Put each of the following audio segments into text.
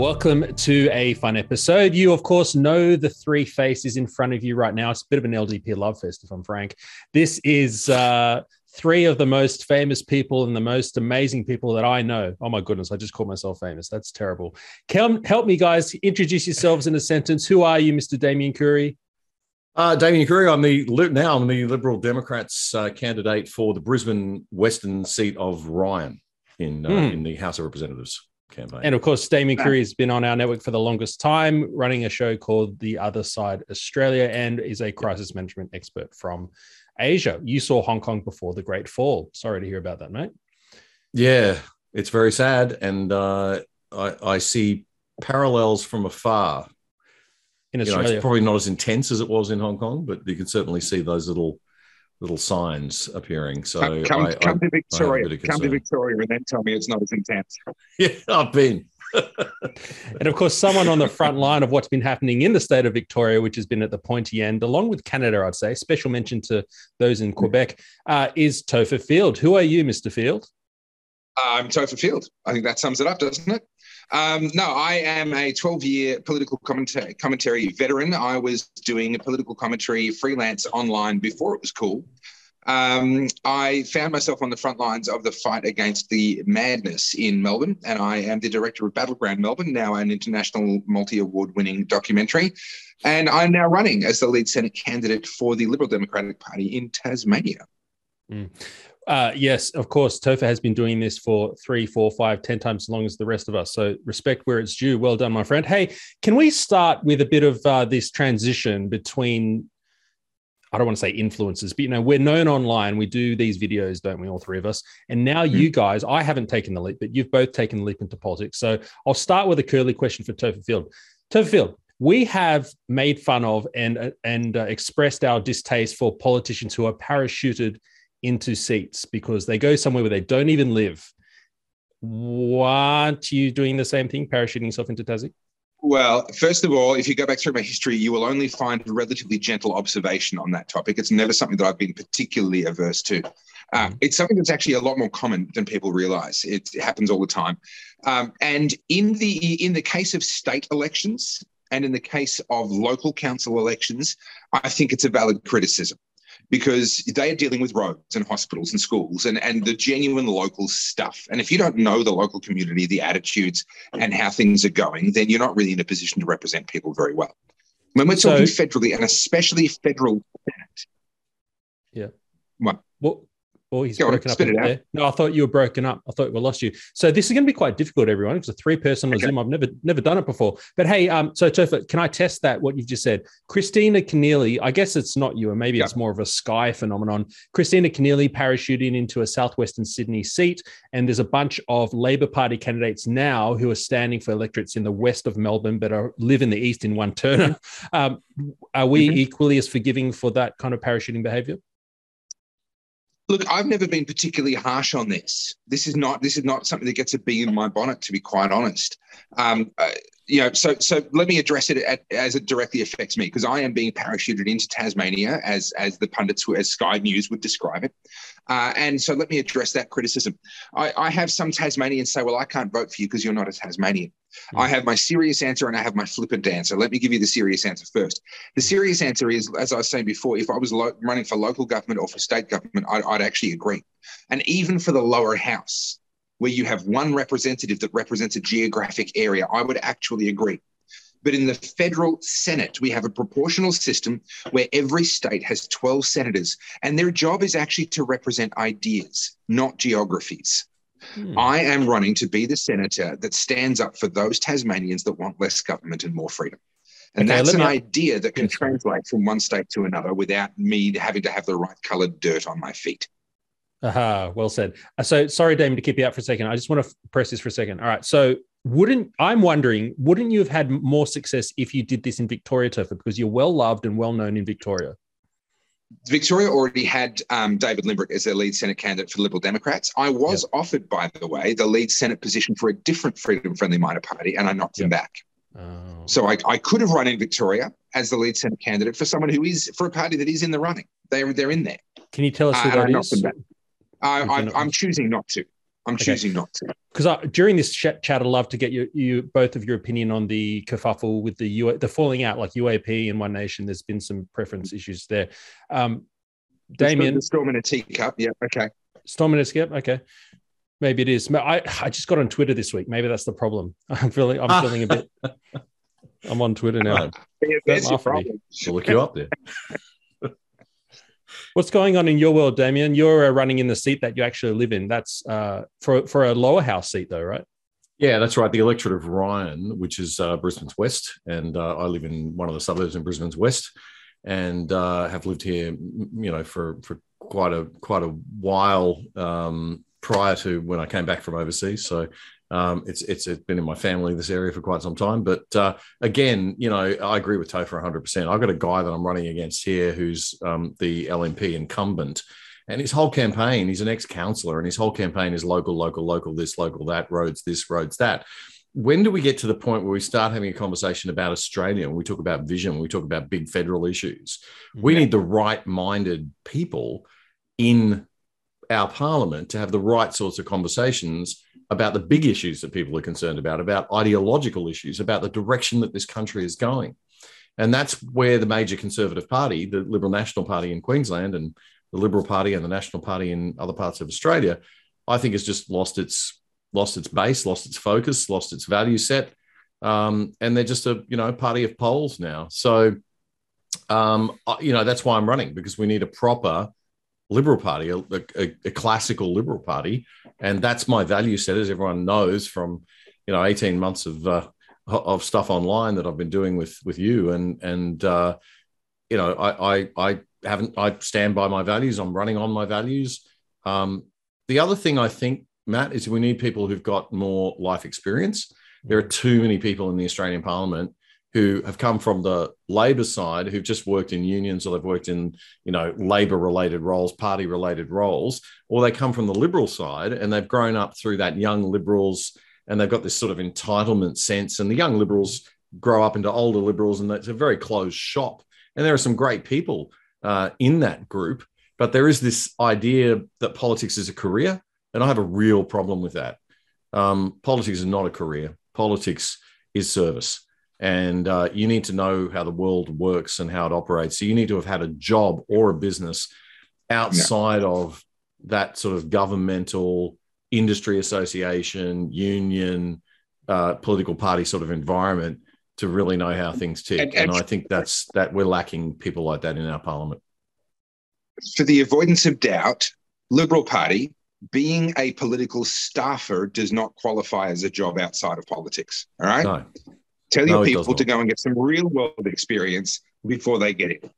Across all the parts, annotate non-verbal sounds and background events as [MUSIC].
Welcome to a fun episode. You, of course, know the three faces in front of you right now. It's a bit of an LDP love fest, if I'm frank. This is uh, three of the most famous people and the most amazing people that I know. Oh my goodness, I just called myself famous. That's terrible. Come, help me, guys. Introduce yourselves in a sentence. Who are you, Mr. Damien Curry? Uh, Damien Curry, I'm the now I'm the Liberal Democrats uh, candidate for the Brisbane Western seat of Ryan in uh, mm. in the House of Representatives campaign. And of course, Damien Curry has been on our network for the longest time, running a show called The Other Side Australia, and is a crisis management expert from Asia. You saw Hong Kong before the Great Fall. Sorry to hear about that, mate. Yeah, it's very sad, and uh, I, I see parallels from afar. In Australia, you know, it's probably not as intense as it was in Hong Kong, but you can certainly see those little little signs appearing. So come, come, I, come I, to Victoria, come to Victoria, and then tell me it's not as intense. [LAUGHS] yeah, I've been. [LAUGHS] and of course, someone on the front line of what's been happening in the state of Victoria, which has been at the pointy end, along with Canada, I'd say, special mention to those in Quebec, uh, is Topher Field. Who are you, Mr. Field? I'm Topher Field. I think that sums it up, doesn't it? Um, no, I am a 12 year political commentary, commentary veteran. I was doing political commentary freelance online before it was cool. Um, I found myself on the front lines of the fight against the madness in Melbourne, and I am the director of Battleground Melbourne, now an international multi award winning documentary. And I'm now running as the lead Senate candidate for the Liberal Democratic Party in Tasmania. Mm. Uh, yes, of course. Topher has been doing this for three, four, five, ten times as long as the rest of us. So respect where it's due. Well done, my friend. Hey, can we start with a bit of uh, this transition between? I don't want to say influencers, but you know, we're known online. We do these videos, don't we? All three of us. And now mm-hmm. you guys, I haven't taken the leap, but you've both taken the leap into politics. So I'll start with a curly question for Topher Field. Topher Field, we have made fun of and and uh, expressed our distaste for politicians who are parachuted into seats because they go somewhere where they don't even live. Aren't you doing the same thing, parachuting yourself into Tassie? Well, first of all, if you go back through my history, you will only find a relatively gentle observation on that topic. It's never something that I've been particularly averse to. Uh, it's something that's actually a lot more common than people realize. It, happens all the time. Um, and in the in the case of state elections and in the case of local council elections, I think it's a valid criticism because they are dealing with roads and hospitals and schools and, and the genuine local stuff. And if you don't know the local community, the attitudes and how things are going, then you're not really in a position to represent people very well. When we're talking so, federally and especially federal Senate. Yeah. What? Well, Oh, he's Go broken on, up. There. No, I thought you were broken up. I thought we lost you. So this is going to be quite difficult, everyone, because a three-person okay. Zoom. I've never never done it before. But hey, um, so Topher, can I test that? What you've just said, Kristina Keneally. I guess it's not you, or maybe yeah. it's more of a sky phenomenon. Kristina Keneally parachuting into a southwestern Sydney seat, and there's a bunch of Labor Party candidates now who are standing for electorates in the west of Melbourne, but are live in the east in one turner. [LAUGHS] Um, are we mm-hmm. equally as forgiving for that kind of parachuting behaviour? Look, I've never been particularly harsh on this. This is not this is not something that gets a bee in my bonnet, to be quite honest. Um, you know, so so let me address it at, as it directly affects me because I am being parachuted into Tasmania, as as the pundits, as Sky News would describe it. Uh, and so let me address that criticism. I, I, have some Tasmanians say, "Well, I can't vote for you because you're not a Tasmanian." I have my serious answer and I have my flippant answer. Let me give you the serious answer first. The serious answer is, as I was saying before, if I was lo- running for local government or for state government, I'd, I'd actually agree. And even for the lower house, where you have one representative that represents a geographic area, I would actually agree. But in the federal Senate, we have a proportional system where every state has 12 senators, and their job is actually to represent ideas, not geographies. Hmm. I am running to be the senator that stands up for those Tasmanians that want less government and more freedom. And okay, that's an idea that can translate from one state to another without me having to have the right colored dirt on my feet. Aha, well said. Uh, so sorry, Damien, to keep you out for a second. I just want to press this for a second. All right. So wouldn't I'm wondering, wouldn't you have had more success if you did this in Victoria, Topher, because you're well loved and well known in Victoria? Victoria already had um, David Limbrick as their lead Senate candidate for the Liberal Democrats. I was yep. offered, by the way, the lead Senate position for a different freedom friendly minor party, and I knocked yep. him back. Oh. So I, I, could have run in Victoria as the lead Senate candidate for someone who is for a party that is in the running. They're they're in there. Can you tell us who uh, that is? I, am choosing not to. I'm okay. choosing not to. Because during this chat, I'd love to get you, you both of your opinion on the kerfuffle with the U, the falling out, like UAP and One Nation. There's been some preference issues there. Um, Damien, the storm in a teacup. Yeah. Okay. Storm in a teacup. Okay. Maybe it is. I, I just got on Twitter this week. Maybe that's the problem. [LAUGHS] I'm feeling I'm [LAUGHS] feeling a bit. I'm on Twitter now. Yeah, She'll look you up there. [LAUGHS] What's going on in your world, Damien? You're uh, running in the seat that you actually live in. That's uh, for for a lower house seat, though, right? Yeah, that's right. The electorate of Ryan, which is uh, Brisbane's west, and uh, I live in one of the suburbs in Brisbane's west, and uh, have lived here, you know, for for quite a quite a while um, prior to when I came back from overseas. So um, it's, it's it's been in my family this area for quite some time. But uh, again, you know, I agree with Topher 100. percent I've got a guy that I'm running against here who's um, the LNP incumbent. And his whole campaign, he's an ex-councillor, and his whole campaign is local, local, local, this, local, that, roads, this, roads, that. When do we get to the point where we start having a conversation about Australia and we talk about vision, when we talk about big federal issues? We need the right-minded people in our parliament to have the right sorts of conversations about the big issues that people are concerned about, about ideological issues, about the direction that this country is going. And that's where the major Conservative Party, the Liberal National Party in Queensland, and the Liberal Party and the National Party in other parts of Australia, I think has just lost its lost its base, lost its focus, lost its value set, um, and they're just a you know party of poles now. So, um, you know that's why I'm running because we need a proper Liberal Party, a, a, a, classical Liberal Party, and that's my value set, as everyone knows from you know eighteen months of uh, of stuff online that I've been doing with with you, and and uh, you know I, I I haven't I stand by my values. I'm running on my values. Um, the other thing I think, Matt, is we need people who've got more life experience. There are too many people in the Australian Parliament who have come from the labor side who've just worked in unions or they've worked in you know labor related roles party related roles or they come from the liberal side and they've grown up through that young liberals and they've got this sort of entitlement sense. And the young liberals grow up into older liberals and it's a very closed shop. And there are some great people uh, in that group but there is this idea that politics is a career and i have a real problem with that. Um, politics is not a career. Politics is service and uh, you need to know how the world works and how it operates. So you need to have had a job or a business outside yeah. of that sort of governmental industry association, union, uh, political party sort of environment to really know how things tick. And, and, and I think that's that we're lacking people like that in our parliament. For the avoidance of doubt, Liberal Party being a political staffer does not qualify as a job outside of politics. All right. No. Tell your no, people to go and get some real world experience before they get it.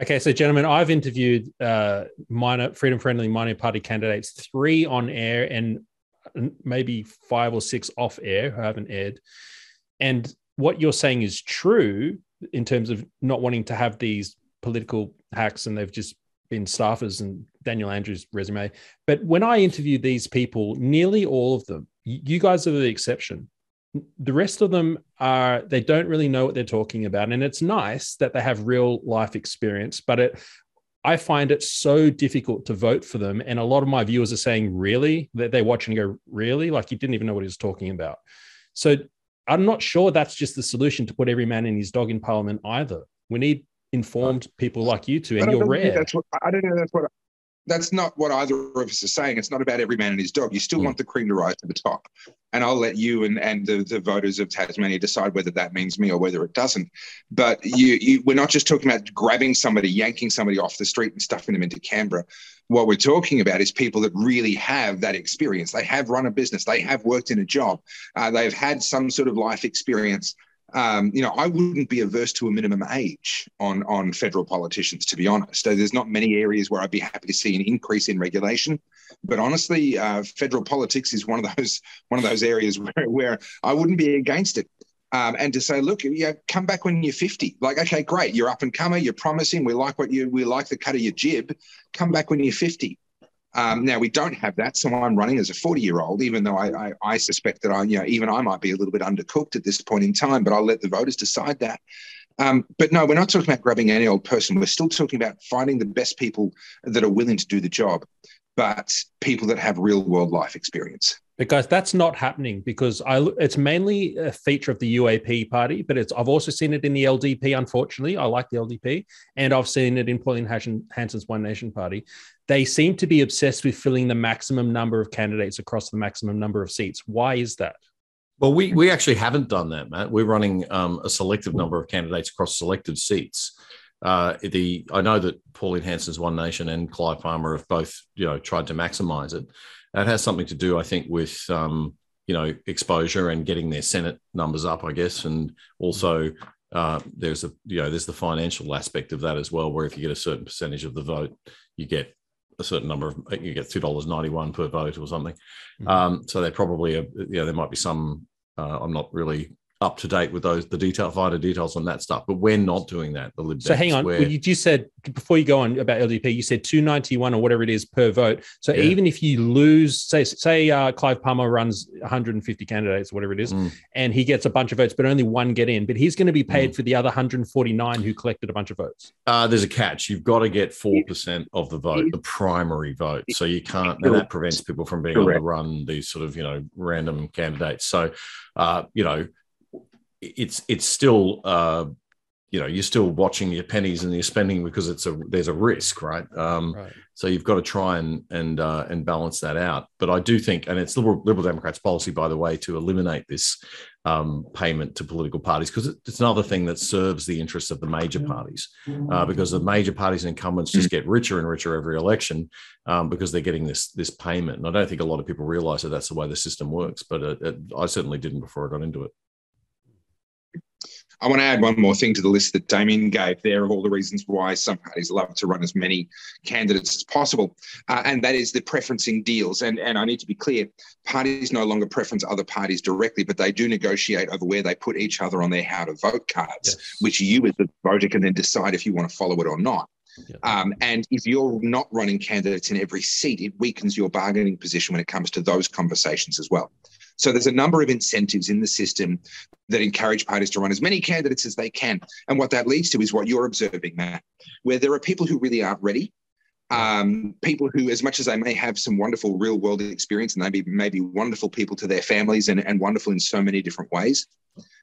Okay, so gentlemen, I've interviewed uh, minor freedom friendly minor party candidates, three on air and maybe five or six off air who haven't aired. And what you're saying is true in terms of not wanting to have these political hacks and they've just been staffers and Daniel Andrews' resume. But when I interview these people, nearly all of them, you guys are the exception the rest of them are they don't really know what they're talking about. And it's nice that they have real life experience but it i find it so difficult to vote for them. And a lot of my viewers are saying really? That they watch and go really? Like you didn't even know what he was talking about. So i'm not sure that's just the solution to put every man and his dog in parliament either. We need informed people like you two and you're rare. that's what i don't know that's what that's not what either of us are saying. It's not about every man and his dog. You still mm. want the cream to rise to the top. And I'll let you and, and the, the voters of Tasmania decide whether that means me or whether it doesn't. But you, you, we're not just talking about grabbing somebody, yanking somebody off the street and stuffing them into Canberra. What we're talking about is people that really have that experience. They have run a business, they have worked in a job, uh, they've had some sort of life experience um, you know, I wouldn't be averse to a minimum age on on federal politicians, to be honest. There's not many areas where I'd be happy to see an increase in regulation, but honestly, uh, federal politics is one of those one of those areas [LAUGHS] where, where I wouldn't be against it. Um, and to say, look, yeah, come back when you're 50. Like, okay, great, you're up and comer, you're promising, we like what you, we like the cut of your jib. Come back when you're 50. Um, now we don't have that, so I'm running as a 40 year old, even though I, I, I, suspect that I, you know, even I might be a little bit undercooked at this point in time. But I'll let the voters decide that. Um, but no, we're not talking about grabbing any old person. We're still talking about finding the best people that are willing to do the job, but people that have real world life experience. But guys, that's not happening because I, it's mainly a feature of the UAP party, but it's I've also seen it in the LDP. Unfortunately, I like the LDP, and I've seen it in Pauline Hanson's One Nation Party. They seem to be obsessed with filling the maximum number of candidates across the maximum number of seats. Why is that? Well, we we actually haven't done that, Matt. We're running um, a selective number of candidates across selective seats. Uh, the I know that Pauline Hanson's One Nation and Clive Palmer have both you know tried to maximise it. That has something to do, I think, with um, you know exposure and getting their Senate numbers up, I guess, and also uh, there's a you know there's the financial aspect of that as well, where if you get a certain percentage of the vote, you get a certain number of you get two dollars ninety one per vote or something. Mm-hmm. Um, so they probably you know there might be some. Uh, I'm not really up to date with those the detail finer details on that stuff but we're not doing that. The Lib so hang on. well, you just said before you go on about ldp you said 291 or whatever it is per vote. So yeah. even if you lose say say uh, clive palmer runs 150 candidates whatever it is mm. and he gets a bunch of votes but only one get in but he's going to be paid mm. for the other 149 who collected a bunch of votes. Uh, there's a catch. You've got to get 4% of the vote the primary vote. So you can't and that prevents people from being Correct. able to run these sort of you know random candidates. So uh, you know it's it's still uh, you know you're still watching your pennies and you're spending because it's a there's a risk right, um, right. so you've got to try and and uh, and balance that out. But i do think and it's liberal, liberal democrats policy by the way to eliminate this um, payment to political parties because it's another thing that serves the interests of the major parties uh, because the major parties and incumbents just get richer and richer every election um, because they're getting this this payment. And i don't think a lot of people realize that that's the way the system works but it, it, i certainly didn't before i got into it I want to add one more thing to the list that Damien gave there of all the reasons why some parties love to run as many candidates as possible, uh, and that is the preferencing deals. And, and I need to be clear parties no longer preference other parties directly, but they do negotiate over where they put each other on their how to vote cards, yes. which you as the voter can then decide if you want to follow it or not. Yeah. Um, and if you're not running candidates in every seat, it weakens your bargaining position when it comes to those conversations as well. So there's a number of incentives in the system that encourage parties to run as many candidates as they can. And what that leads to is what you're observing, Matt, where there are people who really aren't ready. Um, people who, as much as they may have some wonderful real world experience and they be maybe wonderful people to their families and, and wonderful in so many different ways,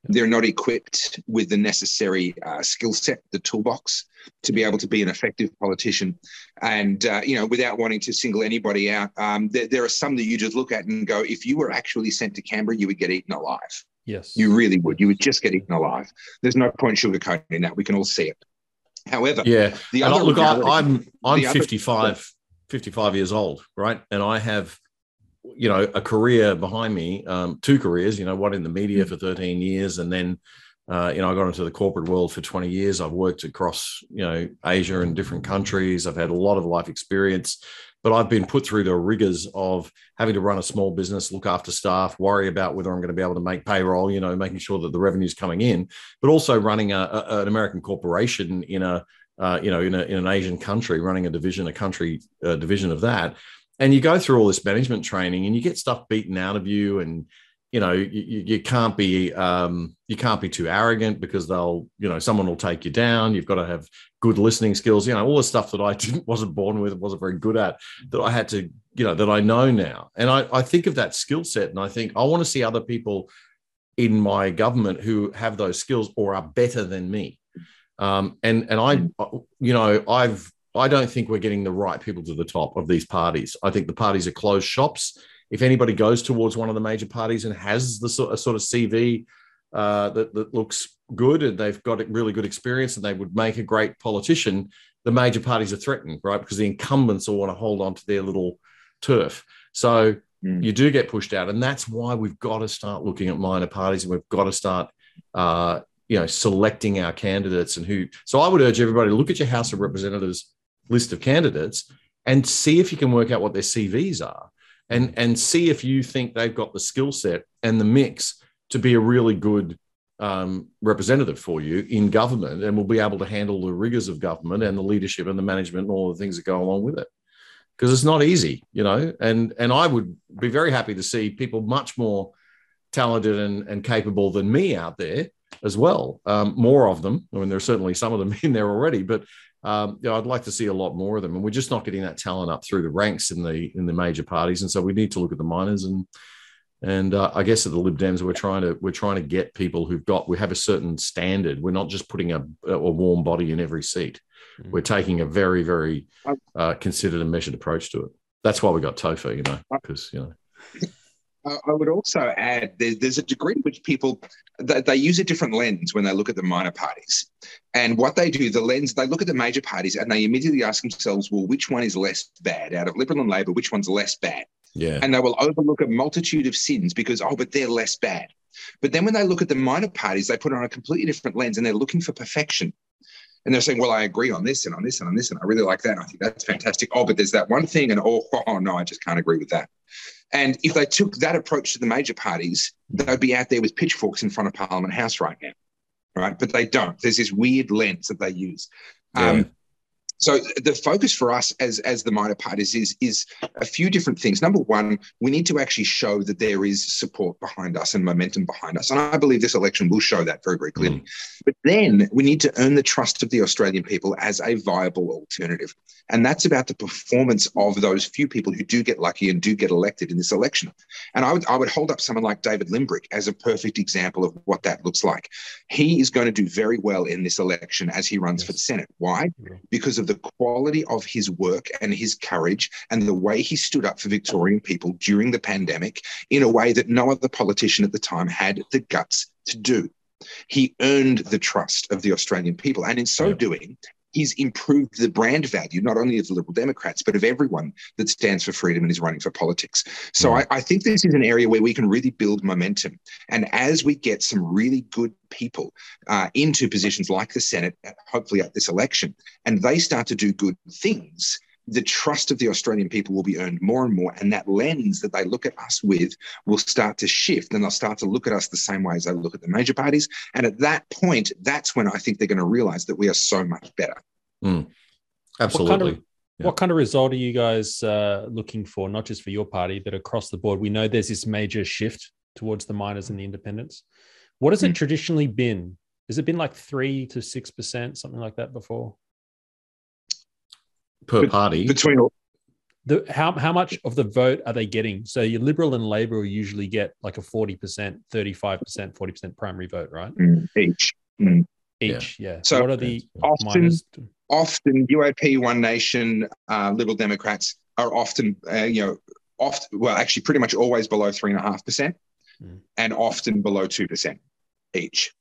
they're not equipped with the necessary uh, skill set, the toolbox to be able to be an effective politician. And, uh, you know, without wanting to single anybody out, um, there, there, are some that you just look at and go, if you were actually sent to Canberra, you would get eaten alive. Yes. You really would. You would just get eaten alive. There's no point sugarcoating that. We can all see it. However, yeah. The other look, I, I'm I'm 55, other, 55 years old, right? And I have you know a career behind me um, two careers you know one in the media hmm. for 13 years and then uh, you know i got into the corporate world for 20 years i've worked across you know asia and different countries i've had a lot of life experience but i've been put through the rigors of having to run a small business look after staff worry about whether i'm going to be able to make payroll you know making sure that the revenue is coming in but also running a, a, an american corporation in a uh, you know in, a, in an asian country running a division a country a division of that. And you go through all this management training and you get stuff beaten out of you and you know you, you can't be um, you can't be too arrogant because they'll you know someone will take you down you've got to have good listening skills you know all the stuff that i [LAUGHS] didn't wasn't born with wasn't very good at that i had to you know that i know now and i, I think of that skill set and i think i want to see other people in my government who have those skills or are better than me um, and and i you know i've I don't think we're getting the right people to the top of these parties. I think the parties are closed shops. If anybody goes towards one of the major parties and has the sort of, sort of CV uh, that, that looks good and they've got a really good experience and they would make a great politician, the major parties are threatened, right? Because the incumbents all want to hold on to their little turf. So mm. you do get pushed out. And that's why we've got to start looking at minor parties and we've got to start uh, you know, selecting our candidates and who. So I would urge everybody to look at your House of Representatives list of candidates and see if you can work out what their CVs are and, and see if you think they've got the skill set and the mix to be a really good um, representative for you in government and will be able to handle the rigors of government and the leadership and the management and all the things that go along with it because it's not easy you know and and i would be very happy to see people much more talented and, and capable than me out there as well. Um, more of them. I mean, there are certainly some of them [LAUGHS] in there already, but um, you know, I'd like to see a lot more of them. And we're just not getting that talent up through the ranks in the in the major parties. And so we need to look at the minors and and uh, I guess at the Lib Dems we're trying to we're trying to get people who've got we have a certain standard. We're not just putting a, a warm body in every seat. Mm-hmm. We're taking a very very uh, considered and measured approach to it. That's why we got Topher, you know, because you know. I would also add there's, there's a degree to which people they, they, use a different lens when they look at the minor parties, and what they do, the lens they look at the major parties and they immediately ask themselves, well, which one is less bad out of Liberal and Labor? Which one's less bad? Yeah, and they will overlook a multitude of sins because oh, but they're less bad. But then when they look at the minor parties, they put on a completely different lens and they're looking for perfection. And they're saying, well, I agree on this and on this and on this, and I really like that. And I think that's fantastic. Oh, but there's that one thing, and oh, [LAUGHS] oh no, I just can't agree with that. And if they took that approach to the major parties, they'd be out there with pitchforks in front of Parliament House right now, right? But they don't. There's this weird lens that they use. Yeah. Um, so the focus for us as as the minor parties is is a few different things. Number one, we need to actually show that there is support behind us and momentum behind us, and I believe this election will show that very very clearly. Mm. But then we need to earn the trust of the Australian people as a viable alternative, and that's about the performance of those few people who do get lucky and do get elected in this election. And I would I would hold up someone like David Limbrick as a perfect example of what that looks like. He is going to do very well in this election as he runs for the Senate. Why? Because of the quality of his work and his courage and the way he stood up for Victorian people during the pandemic in a way that no other politician at the time had the guts to do. He earned the trust of the Australian people. And in so doing, he's improved the brand value, not only of the Liberal Democrats, but of everyone that stands for freedom and is running for politics. So I, I, think this is an area where we can really build momentum. And as we get some really good people uh, into positions like the Senate, hopefully at this election, and they start to do good things, the trust of the Australian people will be earned more and more. And that lens that they look at us with will start to shift and they'll start to look at us the same way as they look at the major parties. And at that point, that's when I think they're going to realize that we are so much better. Mm, absolutely. What kind, of, yeah. what kind of result are you guys uh, looking for, not just for your party, but across the board? We know there's this major shift towards the minors and the independents. What has mm. it hmm. traditionally been? Has it been like three to six percent, something like that before? Per party between the how how much of the vote are they getting? So your Liberal and Labor will usually get like a forty percent, thirty five percent, forty percent primary vote, right? Mm, each. Mm. Each, yeah. yeah. So, what are the often often UAP, One Nation, uh, Liberal Democrats are often uh, you know often well actually pretty much always below three and a half percent, mm. and often below two percent each.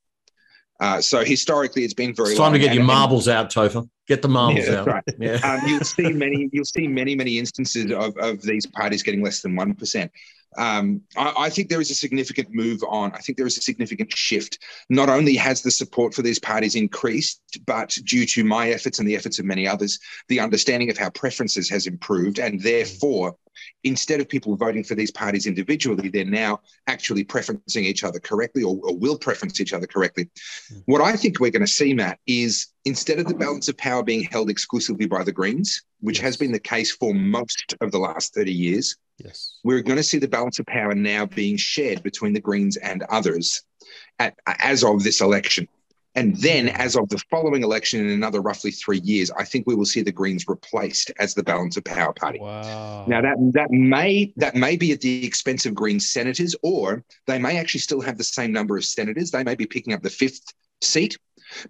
Uh, so historically, it's been very. It's time to get and, your marbles out, Topher. Get the marbles yeah, out. Right. Yeah. Um, you'll see many. You'll see many, many instances of, of these parties getting less than one percent. Um, I, I, think there is a significant move on. I think there is a significant shift. Not only has the support for these parties increased, but due to my efforts and the efforts of many others, the understanding of how preferences has improved, and therefore instead of people voting for these parties individually, they're now actually preferencing each other correctly or, or will preference each other correctly. Mm. What I think we're going to see, Matt, is instead of the balance of power being held exclusively by the Greens, which has been the case for most of the last 30 years, yes. we're going to see the balance of power now being shared between the Greens and others at, as of this election. And then, as of the following election in another roughly three years, I think we will see the Greens replaced as the balance of power party. Wow. Now that that may that may be at the expense of Green senators, or they may actually still have the same number of senators. They may be picking up the fifth seat,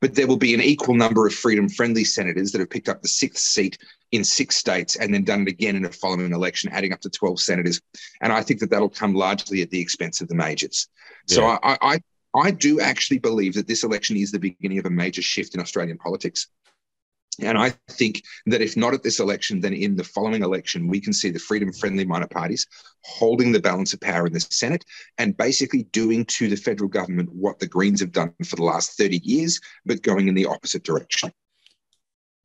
but there will be an equal number of freedom-friendly senators that have picked up the sixth seat in six states and then done it again in a following election, adding up to 12 senators. And I think that that'll come largely at the expense of the majors. Yeah. So I, I, I do actually believe that this election is the beginning of a major shift in Australian politics. And I think that if not at this election, then in the following election, we can see the freedom friendly minor parties holding the balance of power in the Senate and basically doing to the federal government what the Greens have done for the last 30 years, but going in the opposite direction.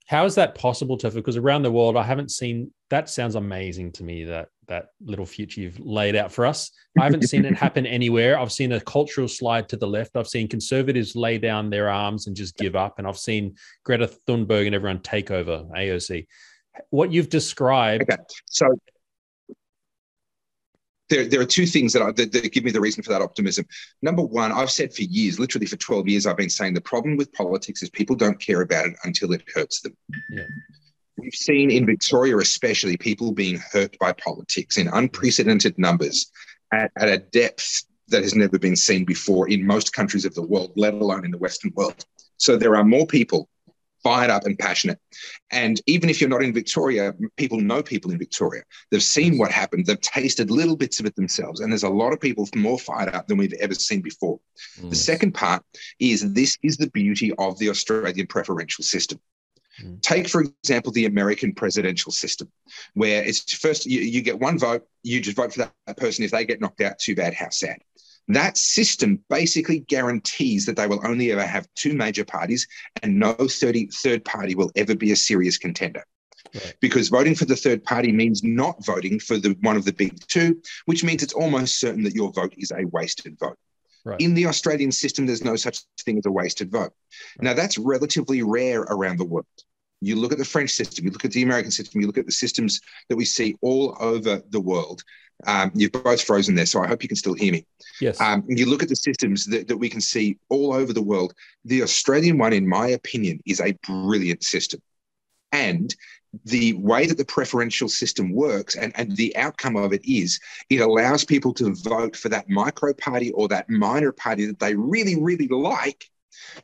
How is that possible, Topher? Because around the world, I haven't seen that. Sounds amazing to me. That that little future you've laid out for us. I haven't seen it happen [LAUGHS] anywhere. I've seen a cultural slide to the left. I've seen conservatives lay down their arms and just give up, and I've seen Greta Thunberg and everyone take over AOC. What you've described. Okay, so there, there are two things that, I, that, that, give me the reason for that optimism. Number one, I've said for years, literally for 12 years, I've been saying the problem with politics is people don't care about it until it hurts them. Yeah. We've seen in Victoria, especially, people being hurt by politics in unprecedented numbers at, at a depth that has never been seen before in most countries of the world, let alone in the Western world. So there are more people fired up and passionate. And even if you're not in Victoria, people know people in Victoria. They've seen what happened. They've tasted little bits of it themselves. And there's a lot of people more fired up than we've ever seen before. Mm. The second part is this is the beauty of the Australian preferential system. Mm. Take, for example, the American presidential system, where it's first you, you, get one vote, you just vote for that, that person. If they get knocked out, too bad, how sad. That system basically guarantees that they will only ever have two major parties and no 30, third party will ever be a serious contender. Right. Because voting for the third party means not voting for the one of the big two, which means it's almost certain that your vote is a wasted vote. Right. In the Australian system, there's no such thing as a wasted vote. Right. Now, that's relatively rare around the world. You look at the French system, you look at the American system, you look at the systems that we see all over the world. Um, you've both frozen there, so I hope you can still hear me. Yes. Um, you look at the systems that, that we can see all over the world. The Australian one, in my opinion, is a brilliant system. And the way that the preferential system works and, and the outcome of it is it allows people to vote for that micro party or that minor party that they really, really like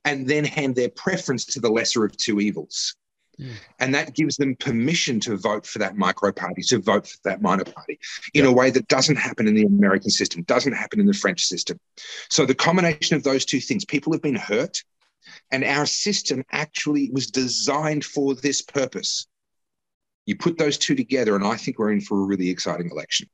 and then hand their preference to the lesser of two evils. Mm. And that gives them permission to vote for that micro party, to vote for that minor party in a way that doesn't happen in the American system, doesn't happen in the French system. So the combination of those two things, people have been hurt, and our system actually was designed for this purpose. You put those two together, and I think we're in for a really exciting election.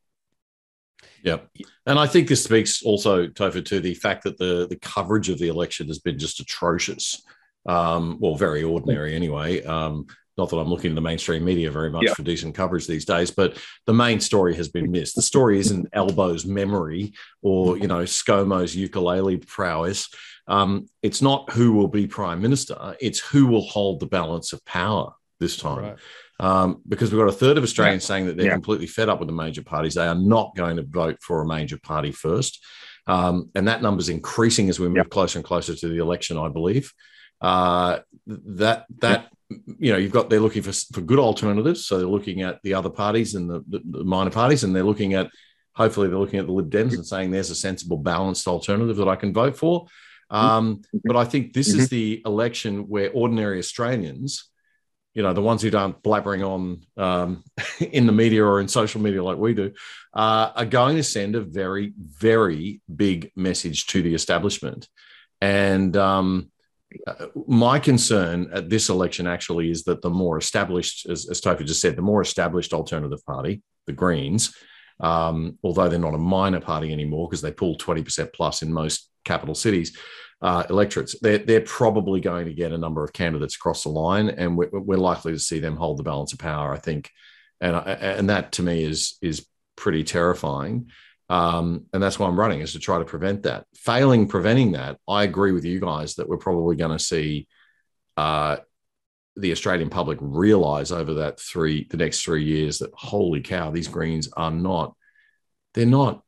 Yeah. And I think this speaks also, Topher, to the fact that the, the coverage of the election has been just atrocious um, well, very ordinary anyway. Um, not that I'm looking at the mainstream media very much yeah. for decent coverage these days, but the main story has been missed. The story isn't [LAUGHS] Albo's memory or you know ScoMo's ukulele prowess. Um, it's not who will be prime minister; it's who will hold the balance of power this time. Right. Um, because we've got a third of Australians yeah. saying that they're yeah. completely fed up with the major parties. They are not going to vote for a major party first. Um, and that number is increasing as we move closer and closer to the election, I believe uh, that that you know you've got they're looking for for good alternatives. So they're looking at the other parties and the, the, the minor parties, and they're looking at hopefully they're looking at the Lib Dems and saying there's a sensible, balanced alternative that I can vote for. Um, but I think this is mm-hmm. the election where ordinary Australians, you know, the ones who aren't blabbering on um, [LAUGHS] in the media or in social media like we do, uh, are going to send a very, very big message to the establishment. And um, my concern at this election actually is that the more established, as, as Topher just said, the more established alternative party, the Greens, um, although they're not a minor party anymore because they pull 20% plus in most capital cities, uh, electorates, they're, they're probably going to get a number of candidates across the line, and we're, we're likely to see them hold the balance of power, I think. And, and that to me is, is pretty terrifying. Um, and that's why I'm running is to try to prevent that. Failing preventing that, I agree with you guys that we're probably going to see uh, the Australian public realize over that three the next three years that holy cow, these Greens are not. They're not.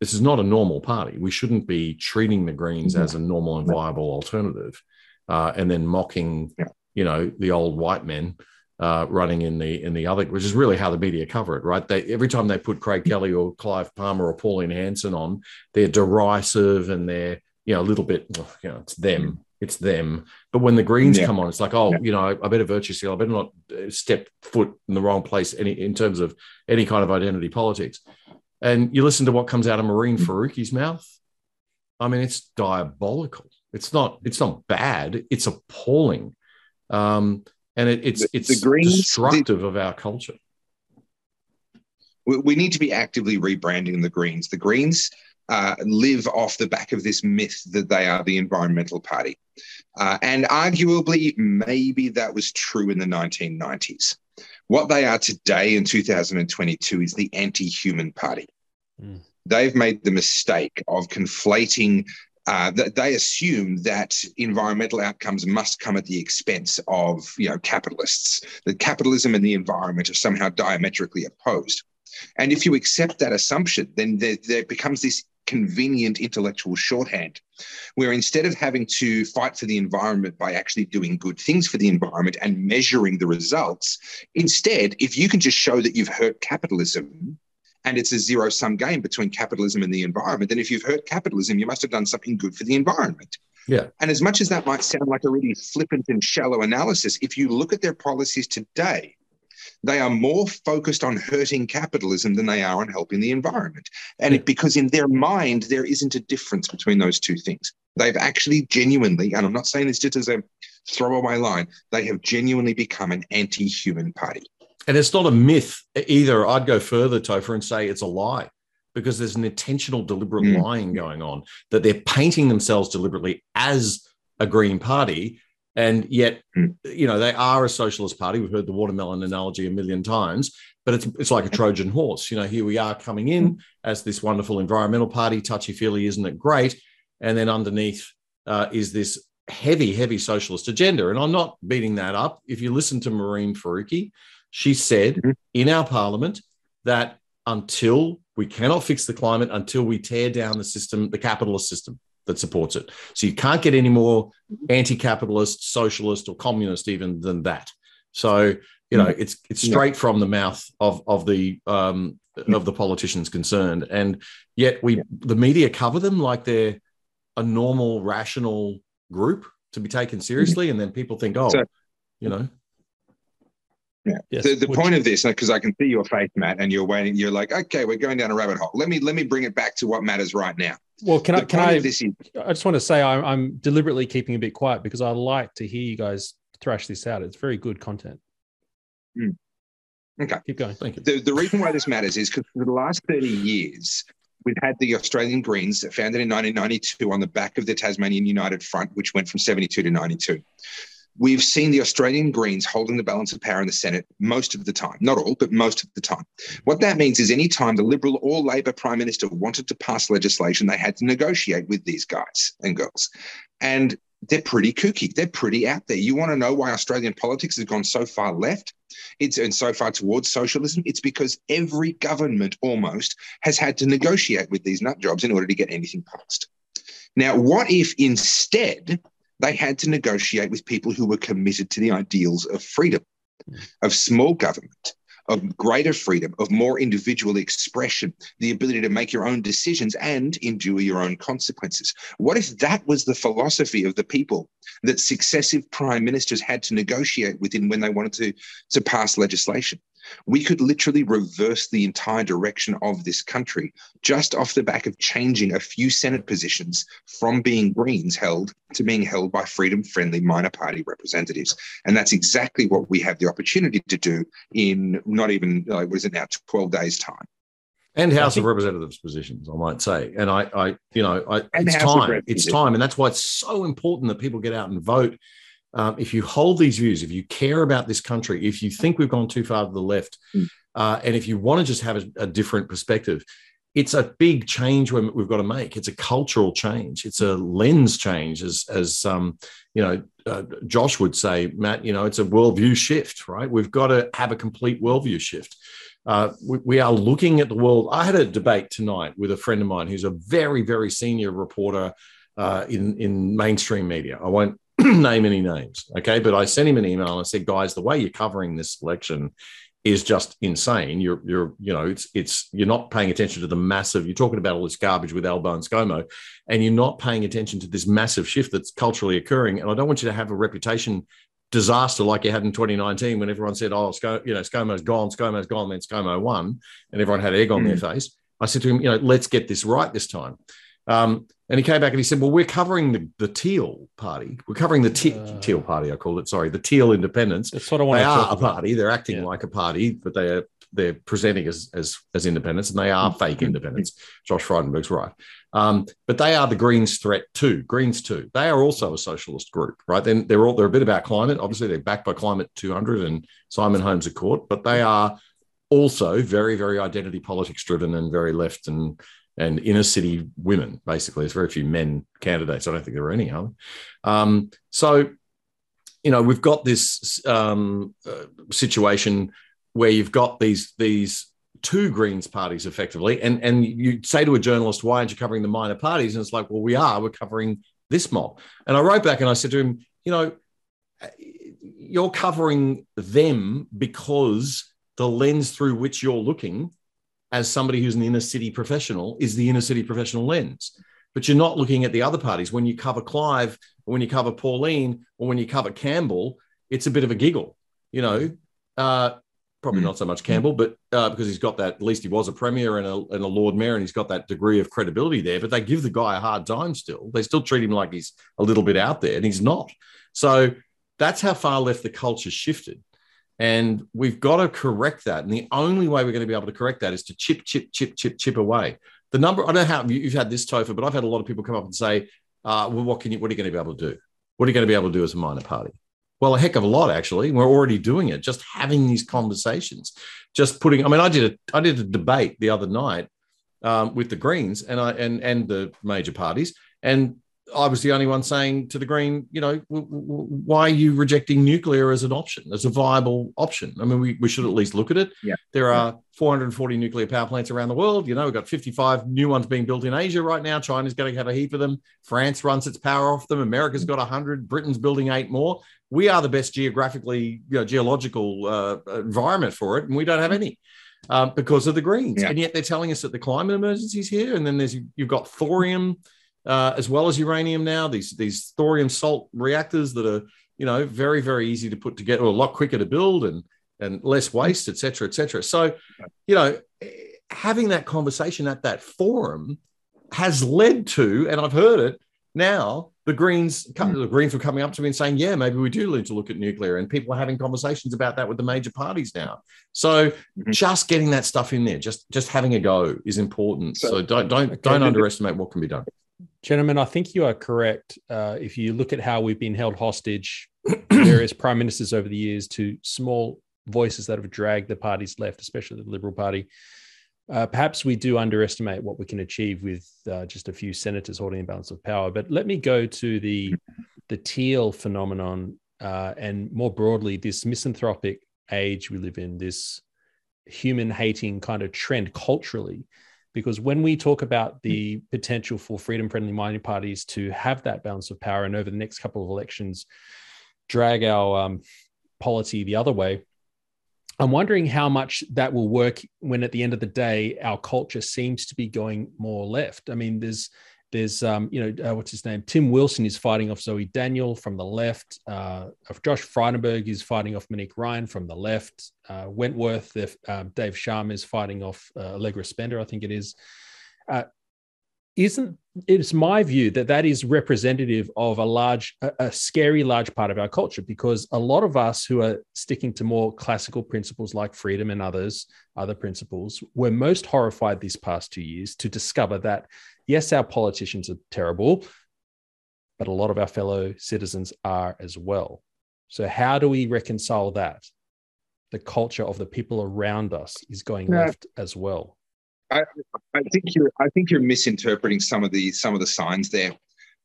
This is not a normal party. We shouldn't be treating the Greens as a normal and viable alternative, uh, and then mocking, you know, the old white men uh, running in the in the other, which is really how the media cover it, right? They every time they put Craig Kelly or Clive Palmer or Pauline Hanson on, they're derisive and they're you know a little bit, you know, it's them, it's them. But when the Greens yeah. come on, it's like, oh, yeah. you know, I better virtue seal, I better not uh, step foot in the wrong place any in terms of any kind of identity politics. And you listen to what comes out of Mehreen Faruqi's mouth. I mean, it's diabolical. It's not. It's not bad. It's appalling. Um, and it, it's it's the Greens, destructive the, of our culture. We, we need to be actively rebranding the Greens. The Greens uh, live off the back of this myth that they are the environmental party, uh, and arguably, maybe that was true in the 1990s. What they are today in 2022 is the anti-human party. Mm. They've made the mistake of conflating uh, they assume that environmental outcomes must come at the expense of you know capitalists that capitalism and the environment are somehow diametrically opposed. And if you accept that assumption, then there, there becomes this convenient intellectual shorthand, where instead of having to fight for the environment by actually doing good things for the environment and measuring the results, instead, if you can just show that you've hurt capitalism and it's a zero sum game between capitalism and the environment, then if you've hurt capitalism, you must have done something good for the environment. Yeah. And as much as that might sound like a really flippant and shallow analysis, if you look at their policies today, they are more focused on hurting capitalism than they are on helping the environment. And it, because in their mind, there isn't a difference between those two things. They've actually genuinely, and I'm not saying this just as a throwaway line, they have genuinely become an anti human party. And it's not a myth either. I'd go further, Topher, and say it's a lie because there's an intentional, deliberate mm. lying going on that they're painting themselves deliberately as a Green Party and yet, mm. you know, they are a socialist party. We've heard the watermelon analogy a million times, but it's it's like a Trojan horse. You know, here we are coming in hmm. as this wonderful environmental party, touchy feely, isn't it great? And then underneath uh, is this heavy, heavy socialist agenda. And I'm not beating that up. If you listen to Mehreen Faruqi, she said mm-hmm. in our parliament that until we cannot fix the climate, until we tear down the system, the capitalist system, that supports it. So you can't get any more anti-capitalist, socialist, or communist even than that. So you know it's it's straight from the mouth of of the um, of the politicians concerned, and yet we the media cover them like they're a normal, rational group to be taken seriously, and then people think, oh, so, you know. Yeah. Yes. The, the point of this, because I can see your face, Matt, and you're waiting. You're like, okay, we're going down a rabbit hole. Let me let me bring it back to what matters right now. Well, can the I? Can I? Is, I just want to say I'm, I'm deliberately keeping a bit quiet because I like to hear you guys thrash this out. It's very good content. Mm. Okay, keep going. Thank you. The, the reason why this matters is because for the last 30 years, we've had the Australian Greens founded in 1992 on the back of the Tasmanian United Front, which went from 72 to 92. We've seen the Australian Greens holding the balance of power in the Senate most of the time, not all, but most of the time. What that means is any time the Liberal or Labor Prime Minister wanted to pass legislation, they had to negotiate with these guys and girls. And they're pretty kooky. They're pretty out there. You want to know why Australian politics has gone so far left? It's and so far towards socialism. It's because every government almost has had to negotiate with these nut jobs in order to get anything passed. Now, what if instead they had to negotiate with people who were committed to the ideals of freedom, mm. of small government, of greater freedom, of more individual expression, the ability to make your own decisions and endure your own consequences. What if that was the philosophy of the people that successive prime ministers had to negotiate within when they wanted to, to pass legislation? We could literally reverse the entire direction of this country just off the back of changing a few Senate positions from being Greens held to being held by freedom friendly minor party representatives. And that's exactly what we have the opportunity to do in not even, like, what is it now, 12 days' time and House think, of Representatives positions, I might say. And I, I you know, I, it's House time. It's time, and that's why it's so important that people get out and vote um, if you hold these views, if you care about this country, if you think we've gone too far to the left, mm. uh, and if you want to just have a, a, different perspective, it's a big change we've got to make. It's a cultural change. It's a lens change, as as um, you know, uh, Josh would say, Matt. You know, it's a worldview shift, right? We've got to have a complete worldview shift. Uh, we, we, are looking at the world. I had a debate tonight with a friend of mine who's a very, very senior reporter uh, in in mainstream media. I won't [CLEARS THROAT] name any names. Okay. But I sent him an email and I said, guys, the way you're covering this election is just insane. You're, you're, you know, it's, it's, you're not paying attention to the massive, you're talking about all this garbage with Albo and ScoMo, and you're not paying attention to this massive shift that's culturally occurring. And I don't want you to have a reputation disaster like you had in 2019 when everyone said, oh, Sco, you know, ScoMo's gone, ScoMo's gone, then ScoMo won, and everyone had egg on mm. their face. I said to him, you know, let's get this right this time. Um, and he came back and he said, "Well, we're covering the, the Teal Party. We're covering the te- uh, Teal Party. I call it. Sorry, the Teal Independents. That's what I want they to are a party. They're acting yeah. like a party, but they are they're presenting as as, as independents, and they are mm-hmm. fake independents. Josh Frydenberg's right. Um, but they are the Greens threat too. Greens too. They are also a socialist group, right? Then they're all they're a bit about climate. Obviously, they're backed by Climate 200 and Simon Holmes Court, but they are also very very identity politics driven and very left and and inner city women. Basically, there's very few men candidates. I don't think there are any. Are um, so, you know, we've got this um, uh, situation where you've got these these two Greens parties effectively. And, and you say to a journalist, why aren't you covering the minor parties? And it's like, well, we are, we're covering this mob. And I wrote back and I said to him, you know, you're covering them because the lens through which you're looking as somebody who's an inner city professional is the inner city professional lens. But you're not looking at the other parties. When you cover Clive, or when you cover Pauline, or when you cover Campbell, it's a bit of a giggle, you know. Uh, probably mm. not so much Campbell, but uh, because he's got that, at least he was a premier and a, and a Lord Mayor, and he's got that degree of credibility there. But they give the guy a hard time still. They still treat him like he's a little bit out there, and he's not. So that's how far left the culture shifted. And we've got to correct that. And the only way we're going to be able to correct that is to chip, chip, chip, chip, chip away. The number, I don't know how you've had this, Topher, but I've had a lot of people come up and say, uh, well, what can you, what are you going to be able to do? What are you going to be able to do as a minor party? Well, a heck of a lot, actually. We're already doing it, just having these conversations, just putting, I mean, I did a, I did a debate the other night um, with the Greens and I, and, and the major parties. And I was the only one saying to the Green, you know, w- w- why are you rejecting nuclear as an option, as a viable option? I mean, we, we should at least look at it. Yeah. There are 440 nuclear power plants around the world. You know, we've got 55 new ones being built in Asia right now. China's going to have a heap of them. France runs its power off them. America's got 100. Britain's building eight more. We are the best geographically, you know, geological uh, environment for it, and we don't have any. Um, because of the greens, yeah. and yet they're telling us that the climate emergency is here, and then there's you've got thorium uh, as well as uranium now. These these thorium salt reactors that are you know very very easy to put together, a lot quicker to build, and and less waste, et cetera, et cetera. So, you know, having that conversation at that forum has led to, and I've heard it now. The Greens, the Greens were coming up to me and saying, "Yeah, maybe we do need to look at nuclear," and people are having conversations about that with the major parties now. So, mm-hmm. just getting that stuff in there, just just having a go, is important. So, so don't don't okay, don't underestimate what can be done. Gentlemen, I think you are correct. Uh, if you look at how we've been held hostage, various [CLEARS THROAT] prime ministers over the years, to small voices that have dragged the parties left, especially the Liberal Party, uh, perhaps we do underestimate what we can achieve with uh, just a few senators holding the balance of power. But let me go to the the teal phenomenon uh, and more broadly this misanthropic age we live in, this human hating kind of trend culturally because when we talk about the potential for freedom friendly minor parties to have that balance of power and over the next couple of elections drag our um, polity the other way i'm wondering how much that will work when at the end of the day our culture seems to be going more left. I mean there's there's, um, you know, uh, what's his name? Tim Wilson is fighting off Zoe Daniel from the left. Uh, Josh Frydenberg is fighting off Monique Ryan from the left. Uh, Wentworth, uh, Dave Sharma is fighting off uh, Allegra Spender, I think it is. Isn't it's my view that that is representative of a large a, a, scary large part of our culture because a lot of us who are sticking to more classical principles like freedom and others other principles were most horrified these past two years to discover that yes our politicians are terrible but a lot of our fellow citizens are as well. So how do we reconcile that? The culture of the people around us is going yeah. left as well I, I, think you're I think you're misinterpreting some of the some of the signs there.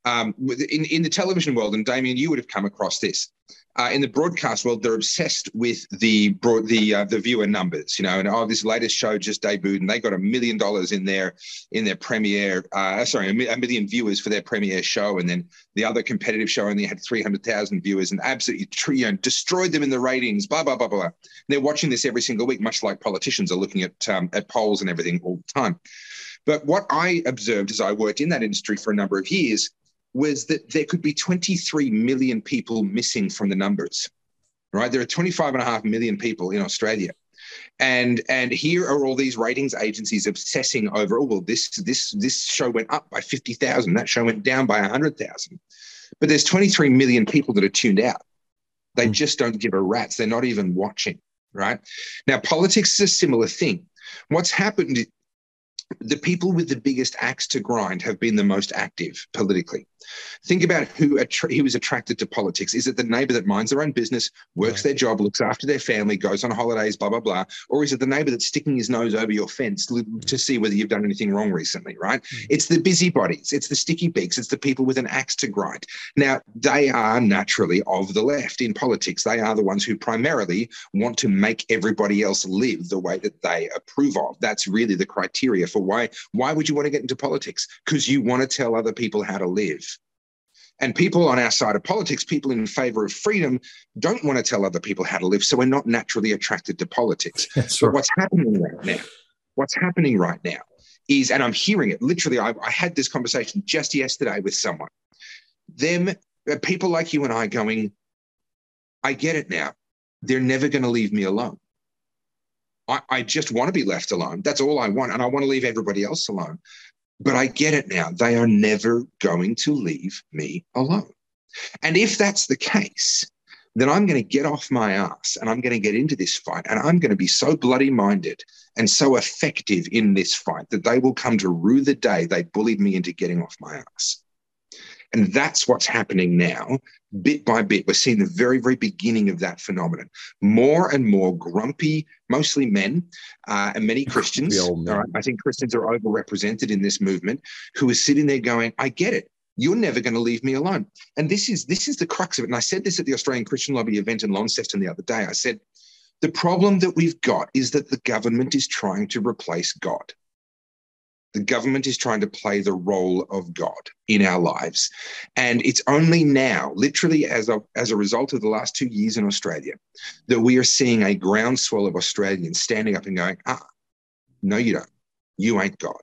Um, in in the television world, and Damien, you would have come across this. Uh, in the broadcast world, they're obsessed with the broad, the uh, the viewer numbers, you know. And oh, this latest show just debuted, and they got a million dollars in their in their premiere. Uh, sorry, a, million viewers for their premiere show, and then the other competitive show only had three hundred thousand viewers, and absolutely you know, destroyed them in the ratings. Blah blah blah blah. And they're watching this every single week, much like politicians are looking at um, at polls and everything all the time. But what I observed as I worked in that industry for a number of years was that there could be 23 million people missing from the numbers, right? There are 25 and a half million people in Australia. And and here are all these ratings agencies obsessing over, oh, well, this this this show went up by 50,000, that show went down by 100,000. But there's 23 million people that are tuned out. They mm. just don't give a rat's. They're not even watching, right? Now, politics is a similar thing. What's happened the people with the biggest axe to grind have been the most active politically. Think about who attra- he was attracted to politics. Is it the neighbor that minds their own business, works their job, looks after their family, goes on holidays, blah, blah, blah? Or is it the neighbor that's sticking his nose over your fence to see whether you've done anything wrong recently, right? Mm. It's the busybodies, it's the sticky beaks, it's the people with an axe to grind. Now, they are naturally of the left in politics. They are the ones who primarily want to make everybody else live the way that they approve of. That's really the criteria for why. Why would you want to get into politics? Because you want to tell other people how to live. And people on our side of politics, people in favor of freedom, don't want to tell other people how to live. So we're not naturally attracted to politics. [LAUGHS] That's right. what's happening right now, what's happening right now is, and I'm hearing it literally, I, I had this conversation just yesterday with someone. Them, uh, people like you and I going, I get it now. They're never going to leave me alone. I, I just want to be left alone. That's all I want. And I want to leave everybody else alone. But I get it now. They are never going to leave me alone. And if that's the case, then I'm going to get off my ass and I'm going to get into this fight and I'm going to be so bloody minded and so effective in this fight that they will come to rue the day they bullied me into getting off my ass. And that's what's happening now, bit by bit. We're seeing the very, very beginning of that phenomenon. More and more grumpy, mostly men, uh, and many [LAUGHS] Christians. Right, I think Christians are overrepresented in this movement, who are sitting there going, I get it. You're never going to leave me alone. And this is this is the crux of it. And I said this at the Australian Christian Lobby event in Launceston the other day. I said, the problem that we've got is that the government is trying to replace God the government is trying to play the role of God in our lives. And it's only now, literally as a, as a result of the last two years in Australia, that we are seeing a groundswell of Australians standing up and going, ah, no, you don't. You ain't God.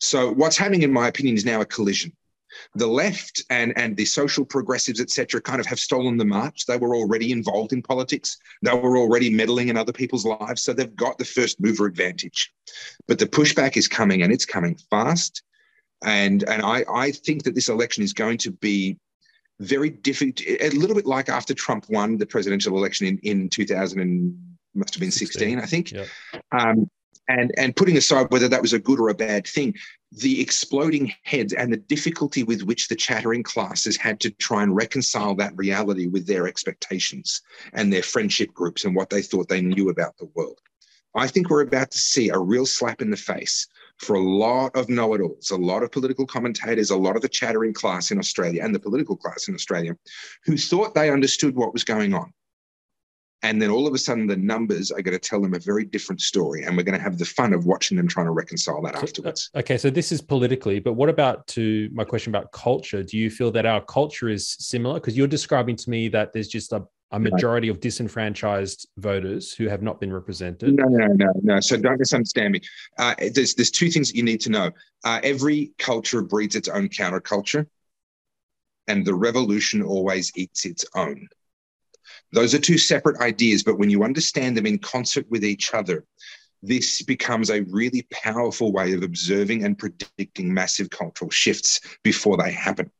So what's happening, in my opinion, is now a collision the left and, and the social progressives, etc., kind of have stolen the march. They were already involved in politics. They were already meddling in other people's lives. So they've got the first mover advantage. But the pushback is coming and it's coming fast. And, and I, I think that this election is going to be very different, a little bit like after Trump won the presidential election in, in 2000 and must have been 16, 16 I think. Yeah. Um, and and putting aside whether that was a good or a bad thing the exploding heads and the difficulty with which the chattering classes had to try and reconcile that reality with their expectations and their friendship groups and what they thought they knew about the world. I think we're about to see a real slap in the face for a lot of know-it-alls a lot of political commentators a lot of the chattering class in australia and the political class in australia who thought they understood what was going on and then all of a sudden, the numbers are going to tell them a very different story. And we're going to have the fun of watching them trying to reconcile that so, afterwards. Uh, okay. So this is politically, but what about to my question about culture? Do you feel that our culture is similar? Because you're describing to me that there's just a, a majority of disenfranchised voters who have not been represented. No, no, no, no. So don't misunderstand me. Uh, there's, there's two things that you need to know. Uh, every culture breeds its own counterculture, and the revolution always eats its own. Those are two separate ideas, but when you understand them in concert with each other, this becomes a really powerful way of observing and predicting massive cultural shifts before they happen.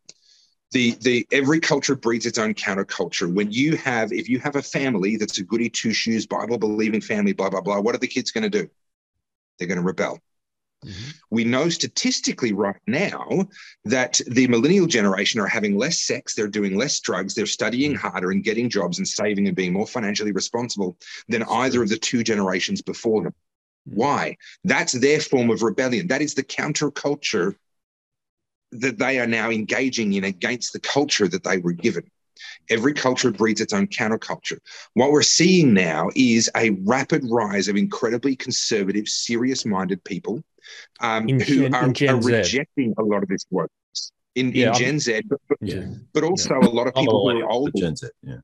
The, the every culture breeds its own counterculture. When you have, if you have a family that's a goody two shoes, Bible believing family, blah blah blah, what are the kids going to do? They're going to rebel. Mm-hmm. We know statistically right now that the millennial generation are having less sex, they're doing less drugs, they're studying mm-hmm. harder and getting jobs and saving and being more financially responsible than either of the two generations before them. Mm-hmm. Why? That's their form of rebellion. That is the counterculture that they are now engaging in against the culture that they were given. Every culture breeds its own counterculture. What we're seeing now is a rapid rise of incredibly conservative, serious minded people um, in, who in, are, in are rejecting a lot of this work in, yeah, in Gen Z, but, but, yeah. but also yeah. a lot of people who are older. Gen Z, yeah.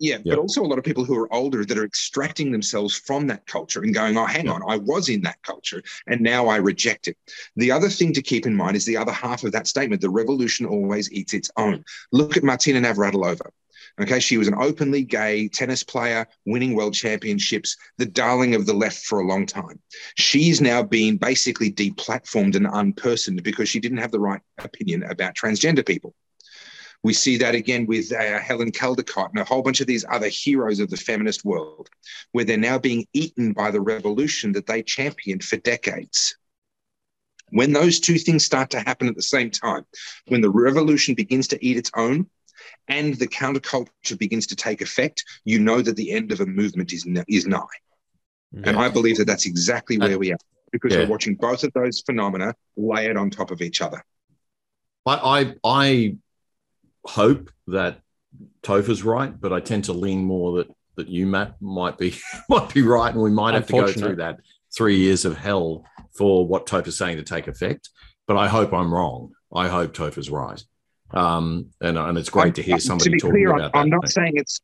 Yeah. Yep. but also a lot of people who are older that are extracting themselves from that culture and going, oh, hang on, I was in that culture and now I reject it. The other thing to keep in mind is the other half of that statement the revolution always eats its own. Look at Martina Navratilova. Okay, she was an openly gay tennis player, winning world championships, the darling of the left for a long time. She's now been basically deplatformed and unpersoned because she didn't have the right opinion about transgender people. We see that again with uh, Helen Caldicott and a whole bunch of these other heroes of the feminist world, where they're now being eaten by the revolution that they championed for decades. When those two things start to happen at the same time, when the revolution begins to eat its own and the counterculture begins to take effect, you know that the end of a movement is, is nigh. Yeah. And I believe that that's exactly where we are because yeah. we're watching both of those phenomena layered on top of each other. I, I, I hope that Topher's right, but I tend to lean more that that you Matt might be [LAUGHS] might be right, and we might have to go through that three years of hell for what Topher's saying to take effect. But I hope I'm wrong. I hope Topher's right. Um, and, and it's great I'm, to hear somebody to talking clear, about I'm, that. I'm not saying it's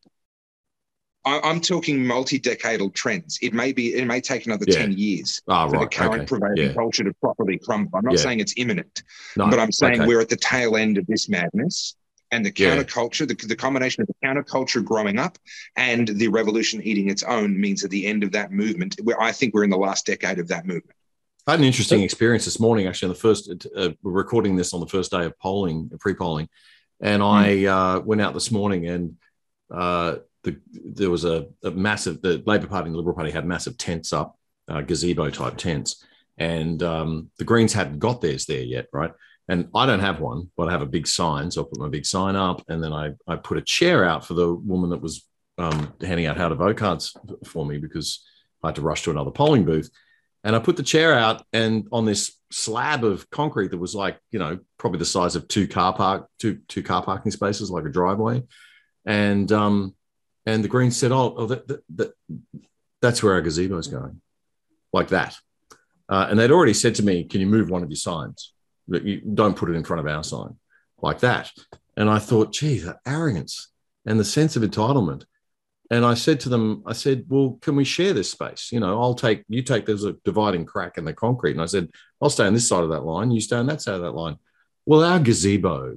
I'm talking multi-decadal trends. It may be, it may take another yeah. ten years oh, for right. the current okay. prevailing yeah. culture to properly crumble. I'm not yeah. saying it's imminent, no. but I'm saying okay. we're at the tail end of this madness. And the counterculture, the, the combination of the counterculture growing up and the revolution eating its own means at the end of that movement, where I think we're in the last decade of that movement. I had an interesting experience this morning, actually, on the first, uh, we're recording this on the first day of polling, pre polling. And mm. I uh, went out this morning and uh, the, there was a, a, massive, the Labor Party and the Liberal Party had massive tents up, uh, gazebo type tents. And um, the Greens hadn't got theirs there yet, right? And I don't have one, but I have a big sign. So I put my big sign up and then I, I put a chair out for the woman that was um, handing out how to vote cards for me because I had to rush to another polling booth. And I put the chair out and on this slab of concrete that was like, you know, probably the size of two car park, two, two car parking spaces, like a driveway. And, um, and the Greens said, oh, oh that, that, that, that's where our gazebo is going, like that. Uh, and they'd already said to me, can you move one of your signs? That you don't put it in front of our sign, like that. And I thought, gee, the arrogance and the sense of entitlement. And I said to them, I said, well, can we share this space? You know, I'll take, you take, there's a dividing crack in the concrete. And I said, I'll stay on this side of that line. You stay on that side of that line. Well, our gazebo,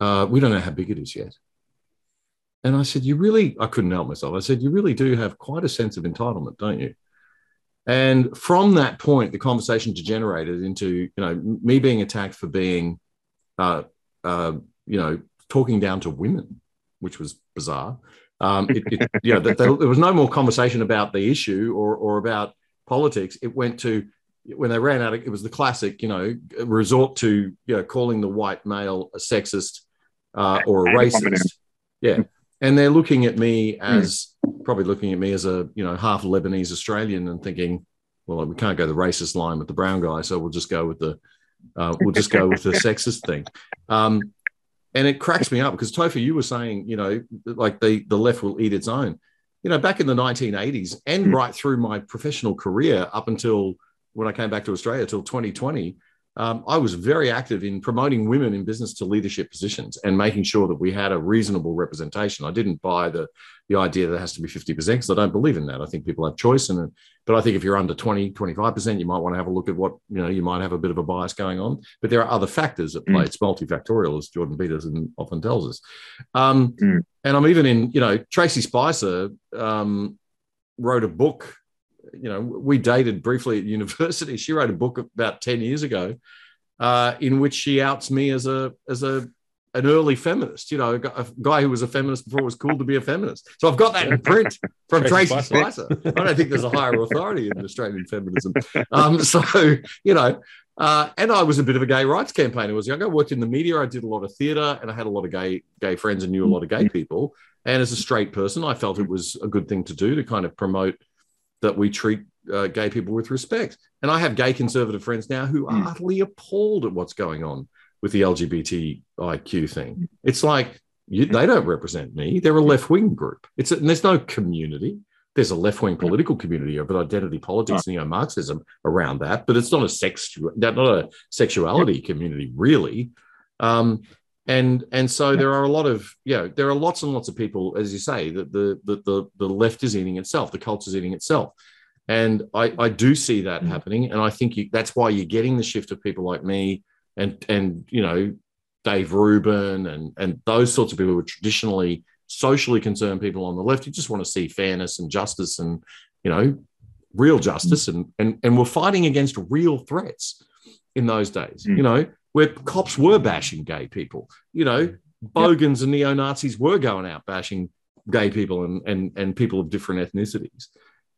uh, we don't know how big it is yet. And I said, You really, I couldn't help myself. I said, You really do have quite a sense of entitlement, don't you? And from that point, the conversation degenerated into, you know, me being attacked for being, uh, uh, you know, talking down to women, which was bizarre. Um, it, it, you know, there, there was no more conversation about the issue or, or about politics. It went to when they ran out. Of, it was the classic, you know, resort to you know calling the white male a sexist uh, or a racist. Yeah, and they're looking at me hmm. as. Probably looking at me as a you know half Lebanese Australian and thinking, well, we can't go the racist line with the brown guy, so we'll just go with the uh, we'll just go with the [LAUGHS] sexist thing. Um, and it cracks me up because Topher, you were saying, you know, like the the left will eat its own. You know, back in the 1980s and mm. right through my professional career up until when I came back to Australia till 2020, um, I was very active in promoting women in business to leadership positions and making sure that we had a reasonable representation. I didn't buy the the idea that it has to be 50% because I don't believe in that. I think people have choice. And, but I think if you're under 20, 25%, you might want to have a look at what, you know, you might have a bit of a bias going on, but there are other factors at play. Mm. It's multifactorial, as Jordan Peterson often tells us. Um, mm. And I'm even in, you know, Tracey Spicer um, wrote a book you know, we dated briefly at [LAUGHS] university. She wrote a book about 10 years ago uh, in which she outs me as a, as a, an early feminist, you know, a guy who was a feminist before it was cool to be a feminist. So I've got that in print from Tracey, Spicer. I don't think there's a higher authority in Australian feminism. Um, so, you know, uh, and I was a bit of a gay rights campaigner. I was young. I worked in the media. I did a lot of theatre, and I had a lot of gay gay friends and knew a lot of gay people. And as a straight person, I felt it was a good thing to do to kind of promote that we treat uh, gay people with respect. And I have gay conservative friends now who are mm. utterly appalled at what's going on with the LGBTIQ thing. It's like you, they don't represent me. They're a left wing group. It's a, and there's no community. There's a left wing political community of identity politics, and neo Marxism around that, but it's not a sex, not a sexuality community really. Um, and and so there are a lot of you know there are lots and lots of people as you say that the the the, the left is eating itself the culture is eating itself and i i do see that mm. happening and i think you, that's why you're getting the shift of people like me and and you know dave rubin and and those sorts of people who are traditionally socially concerned people on the left you just want to see fairness and justice and you know real justice mm. and and and we're fighting against real threats in those days mm. you know where cops were bashing gay people. You know, bogans yep. and neo Nazis were going out bashing gay people and, and, and people of different ethnicities.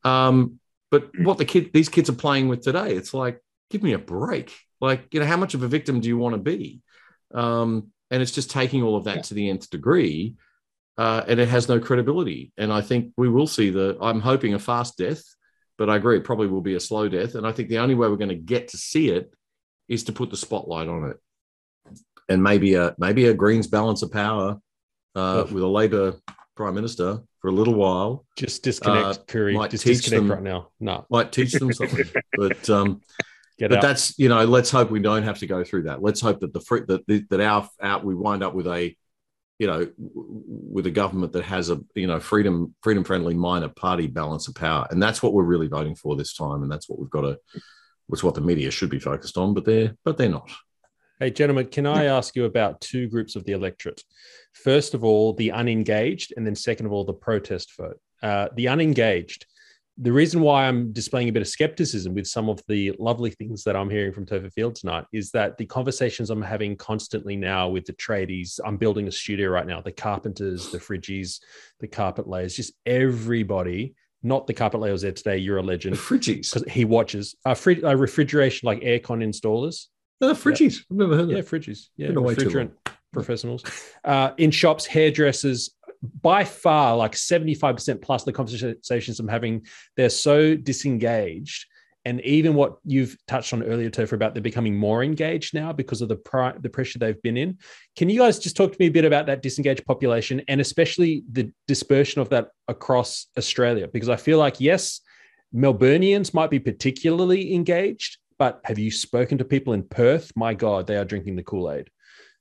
Um, but what the kid these kids are playing with today, it's like, give me a break. Like, you know, how much of a victim do you want to be? Um, and it's just taking all of that yeah. to the nth degree, uh, and it has no credibility. And I think we will see the. I'm hoping a fast death, but I agree it probably will be a slow death. And I think the only way we're going to get to see it is to put the spotlight on it, and maybe a maybe a Greens balance of power uh, with a Labor prime minister for a little while. Just disconnect, uh, Curry. Just disconnect them, right now. No, might teach them something. [LAUGHS] but um, Get but out. that's you know, let's hope we don't have to go through that. Let's hope that the fruit that that our out we wind up with a you know with a government that has a you know freedom freedom friendly minor party balance of power and that's what we're really voting for this time and that's what we've got to which what the media should be focused on but they're but they're not Hey, gentlemen, can I ask you about two groups of the electorate? First of all, the unengaged, and then second of all, the protest vote. Uh, the unengaged, the reason why I'm displaying a bit of skepticism with some of the lovely things that I'm hearing from Topher Field tonight is that the conversations I'm having constantly now with the tradies, I'm building a studio right now, the carpenters, the fridgies, the carpet layers, just everybody, not the carpet layers there today, you're a legend. The fridgies. Because he watches. Uh, frid- uh, refrigeration, like aircon installers. No, fridgies. I've never heard of Yeah, fridgies. Yeah, refrigerant professionals. Uh, in shops, hairdressers, by far, like 75% plus the conversations I'm having, they're so disengaged. And even what you've touched on earlier, Topher, about they're becoming more engaged now because of the pri- the pressure they've been in. Can you guys just talk to me a bit about that disengaged population and especially the dispersion of that across Australia? Because I feel like, yes, Melburnians might be particularly engaged, but have you spoken to people in Perth? My God, they are drinking the Kool Aid.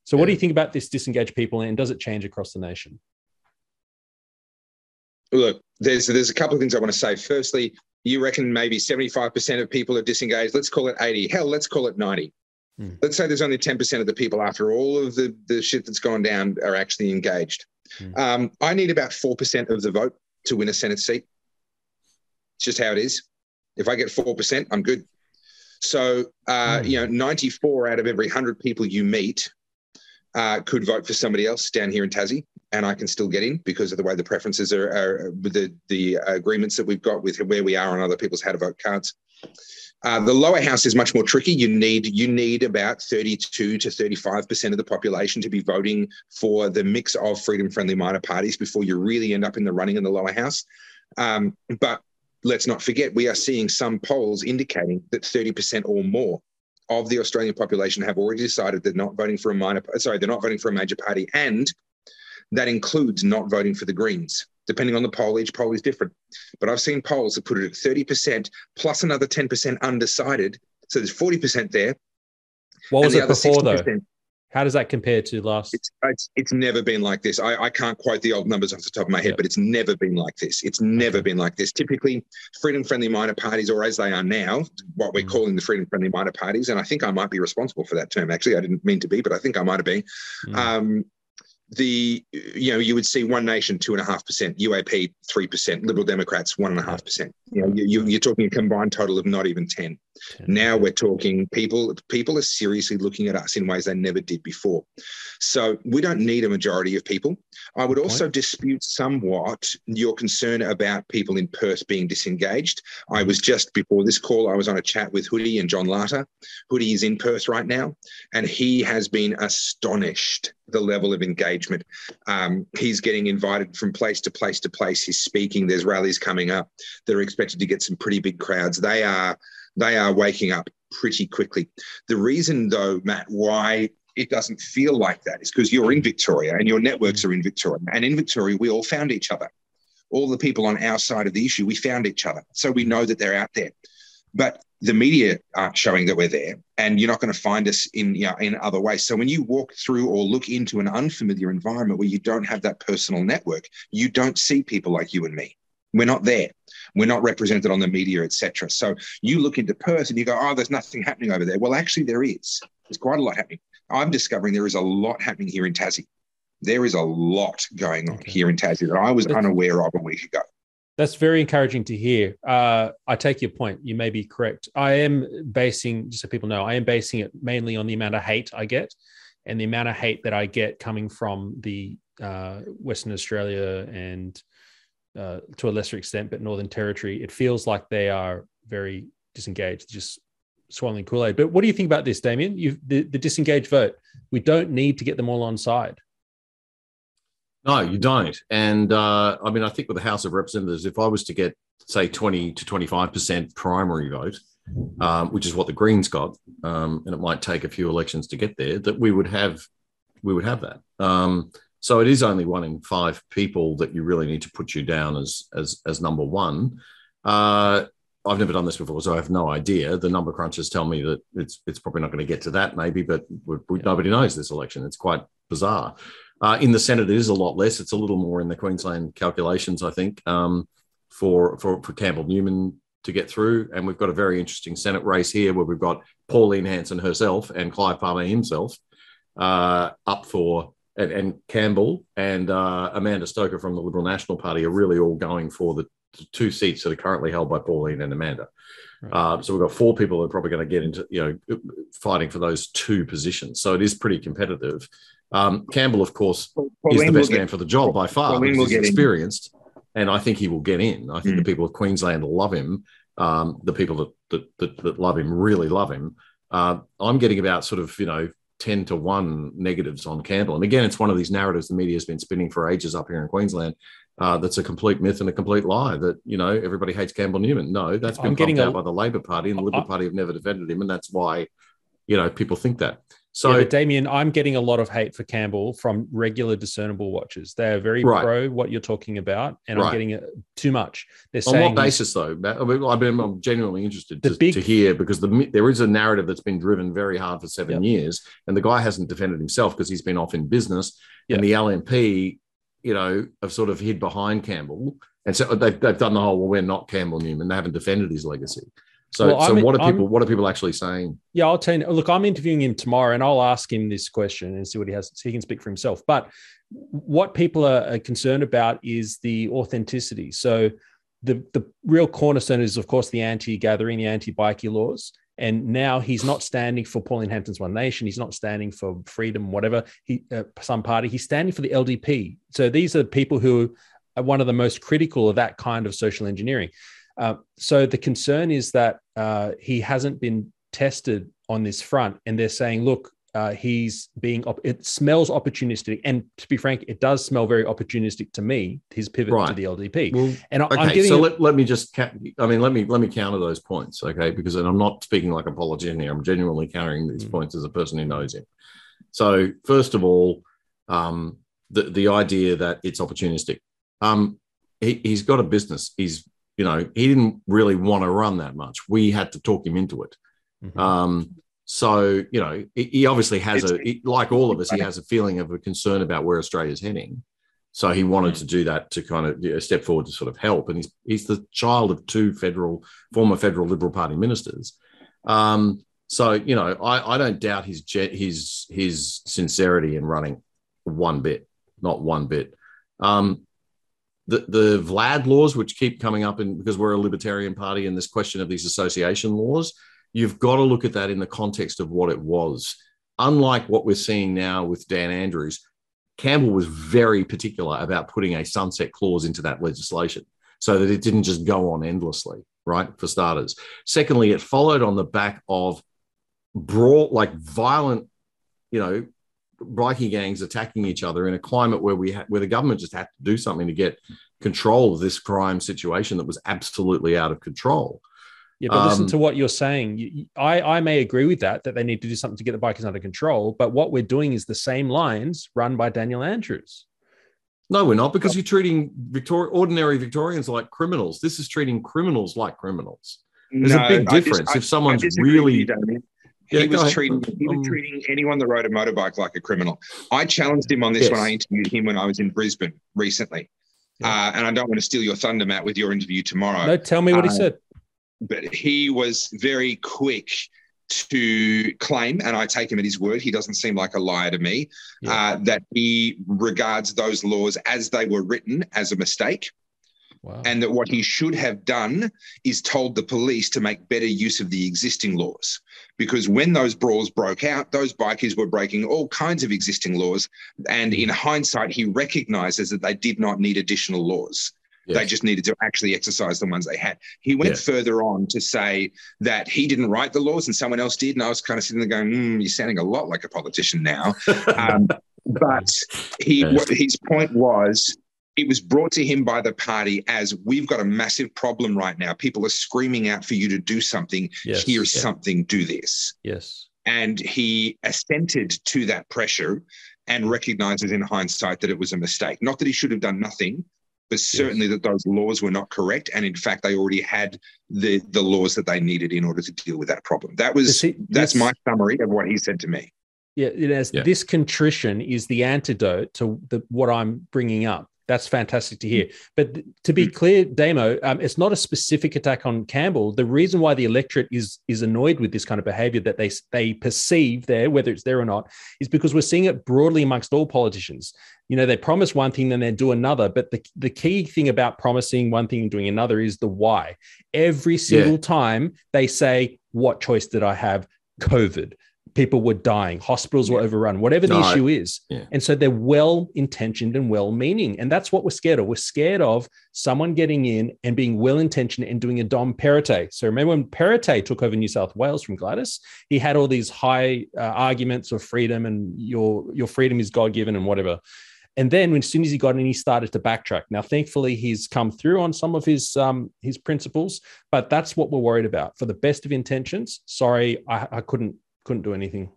So, what do you think about this disengaged people, and does it change across the nation? Look, there's there's a couple of things I want to say. Firstly, you reckon maybe 75% of people are disengaged. Let's call it 80. Hell, let's call it 90. Hmm. Let's say there's only 10% of the people after all of the, the shit that's gone down are actually engaged. Hmm. Um, I need about 4% of the vote to win a Senate seat. It's just how it is. If I get 4%, I'm good. So, uh, hmm. you know, 94 out of every 100 people you meet uh, could vote for somebody else down here in Tassie, and I can still get in because of the way the preferences are, are the the agreements that we've got with where we are on other people's how to vote cards. Uh, the lower house is much more tricky. You need you need about 32 to 35 percent of the population to be voting for the mix of freedom friendly minor parties before you really end up in the running in the lower house. Um, but let's not forget, we are seeing some polls indicating that 30 percent or more of the Australian population have already decided they're not voting for a minor, sorry, they're not voting for a major party. And that includes not voting for the Greens. Depending on the poll, each poll is different. But I've seen polls that put it at 30% plus another 10% undecided. So there's 40% there. What was it before, though? How does that compare to last? It's, it's, it's never been like this. I, I can't quote the old numbers off the top of my head, but it's never been like this. It's never okay. been like this. Typically, freedom friendly minor parties, or as they are now, what we're mm. calling the freedom friendly minor parties, and I think I might be responsible for that term. Actually, I didn't mean to be, but I think I might have been. Mm. Um, the you know you would see one nation two and a half percent uap three percent liberal democrats one and a half percent. You know you, you're talking a combined total of not even 10 now we're talking people people are seriously looking at us in ways they never did before. So we don't need a majority of people. I would also dispute somewhat your concern about people in perth being disengaged. I was just before this call i was on a chat with hoodie and john latta hoodie is in perth right now and he has been astonished the level of engagement. Um, he's getting invited from place to place to place. He's speaking. There's rallies coming up. They're expected to get some pretty big crowds. They are they are waking up pretty quickly. The reason, though, Matt, why it doesn't feel like that is because you're in Victoria and your networks are in Victoria. And in Victoria, we all found each other. All the people on our side of the issue, we found each other. So we know that they're out there. But the media aren't showing that we're there, and you're not going to find us in you know, in other ways. So when you walk through or look into an unfamiliar environment where you don't have that personal network, you don't see people like you and me. We're not there. We're not represented on the media, etc. So you look into Perth and you go, "Oh, there's nothing happening over there." Well, actually, there is. There's quite a lot happening. I'm discovering there is a lot happening here in Tassie. There is a lot going on okay. here in Tassie that I was unaware of a week ago. That's very encouraging to hear. Uh, I take your point. You may be correct. I am basing, just so people know, I am basing it mainly on the amount of hate I get and the amount of hate that I get coming from the uh, Western Australia and uh, to a lesser extent, but Northern Territory. It feels like they are very disengaged, just swallowing Kool Aid. But what do you think about this, Damien? You the, the disengaged vote. We don't need to get them all on side. No, you don't. And uh, I mean, I think with the House of Representatives, if I was to get say twenty to twenty five percent primary vote, um, which is what the Greens got, um, and it might take a few elections to get there, that we would have we would have that. Um, so it is only one in five people that you really need to put you down as as as number one. Uh, I've never done this before, so I have no idea. The number crunchers tell me that it's it's probably not going to get to that, maybe, but we, we, nobody knows this election. It's quite bizarre. Uh, in the Senate, it is a lot less. It's a little more in the Queensland calculations, I think, um, for, for for Campbell Newman to get through. And we've got a very interesting Senate race here where we've got Pauline Hanson herself and Clive Palmer himself uh, up for and, and Campbell and uh, Amanda Stoker from the Liberal National Party are really all going for the two seats that are currently held by Pauline and Amanda. Right. Uh, so we've got four people that are probably going to get into, you know, fighting for those two positions. So it is pretty competitive. Um, Campbell, of course, Pauline is the best man for the job by far. Pauline he's experienced, in. and I think he will get in. I think mm. the people of Queensland love him. Um, the people that, that, that, that love him really love him. Uh, I'm getting about sort of, you know, 10 to 1 negatives on Campbell. And again, it's one of these narratives the media has been spinning for ages up here in Queensland. Uh, that's a complete myth and a complete lie that, you know, everybody hates Campbell Newman. No, that's been pumped out by the Labor Party and the Liberal Party have never defended him. And that's why, you know, people think that. So, yeah, Damien, I'm getting a lot of hate for Campbell from regular discernible watchers. They are very right. pro what you're talking about, and right. I'm getting it too much. They're on what basis, though? I mean, I'm genuinely interested to, big, to, hear because the, there is a narrative that's been driven very hard for seven yep. years, and the guy hasn't defended himself because he's been off in business, yep. and the LNP, you know, have sort of hid behind Campbell, and so uh, they've, they've done the whole. Well, we're not Campbell Newman. They haven't defended his legacy. So, well, so what are people? I'm, what are people actually saying? Yeah, I'll tell you. Look, I'm interviewing him tomorrow, and I'll ask him this question and see what he has. So he can speak for himself. But what people are, concerned about is the authenticity. So the the real cornerstone is, of course, the anti-gathering, the anti-bikie laws. And now he's not standing for Pauline Hanson's One Nation. He's not standing for freedom, whatever he uh, some party. He's standing for the LDP. So these are people who are one of the most critical of that kind of social engineering. Uh, so the concern is that uh, he hasn't been tested on this front, and they're saying, look, uh, he's being. Op- it smells opportunistic, and to be frank, it does smell very opportunistic to me. His pivot right. to the LDP. Well, and okay, I'm so let, let me just. Ca- I mean, let me let me counter those points, okay? Because and I'm not speaking like a politician here. I'm genuinely countering these mm. points as a person who knows him. So first of all, um, the the idea that it's opportunistic. Um, he, he's got a business. He's you know, he didn't really want to run that much. We had to talk him into it. Mm-hmm. Um, so, you know, he obviously has a, like all of us, he has a feeling of a concern about where Australia's heading. So he wanted mm-hmm. to do that to kind of you know, step forward to sort of help. And he's, he's the child of two federal, former federal Liberal Party ministers. Um, so, you know, I, I don't doubt his, his, his sincerity in running one bit, not one bit. Um, the, the Vlad laws, which keep coming up in, because we're a libertarian party and this question of these association laws, you've got to look at that in the context of what it was. Unlike what we're seeing now with Dan Andrews, Campbell was very particular about putting a sunset clause into that legislation so that it didn't just go on endlessly, right? For starters. Secondly, it followed on the back of broad, like violent, you know, bikie gangs attacking each other in a climate where we ha- where the government just had to do something to get control of this crime situation that was absolutely out of control. Yeah, but um, listen to what you're saying. You, I, I may agree with that, that they need to do something to get the bikers under control. But what we're doing is the same lines run by Daniel Andrews. No, we're not, because you're treating Victor- ordinary Victorians like criminals. This is treating criminals like criminals. There's no, a big difference. Just, if someone's really, you, he yeah, was treating he was um, treating anyone that rode a motorbike like a criminal. I challenged him on this yes. when I interviewed him when I was in Brisbane recently. Yeah. Uh, and I don't want to steal your thunder, Matt, with your interview tomorrow. No, tell me what uh, he said. But he was very quick to claim, and I take him at his word, he doesn't seem like a liar to me, yeah. uh, that he regards those laws as they were written as a mistake. Wow. And that what he should have done is told the police to make better use of the existing laws. Because when those brawls broke out, those bikers were breaking all kinds of existing laws. And in hindsight, he recognizes that they did not need additional laws. Yes. They just needed to actually exercise the ones they had. He went further on to say that he didn't write the laws and someone else did. And I was kind of sitting there going, mm, "You're sounding a lot like a politician now." [LAUGHS] um, but he, yes. his point was, it was brought to him by the party as we've got a massive problem right now. People are screaming out for you to do something. Yes. Here's yeah. something. Do this. Yes. And he assented to that pressure and recognizes in hindsight that it was a mistake. Not that he should have done nothing, but certainly yes. that those laws were not correct. And in fact, they already had the, the laws that they needed in order to deal with that problem. That was see, that's my summary of what he said to me. Yeah, it has, yeah. this contrition is the antidote to the, what I'm bringing up. That's fantastic to hear. But to be mm. clear, Damo, um, it's not a specific attack on Campbell. The reason why the electorate is is annoyed with this kind of behaviour that they they perceive there, whether it's there or not, is because we're seeing it broadly amongst all politicians. You know, they promise one thing, and then they do another. But the, the key thing about promising one thing and doing another is the why. Every single yeah. time they say, "What choice did I have?" COVID people were dying, hospitals were overrun, whatever the no, issue is. Yeah. And so they're well intentioned and well meaning. And that's what we're scared of. We're scared of someone getting in and being well intentioned and doing a Dom Perrottet. So remember when Perrottet took over New South Wales from Gladys, he had all these high uh, arguments of freedom and your, your freedom is God given and whatever. And then, as soon as he got in, he started to backtrack. Now, thankfully, he's come through on some of his um, his principles, but that's what we're worried about. For the best of intentions, sorry, I, I couldn't couldn't do anything.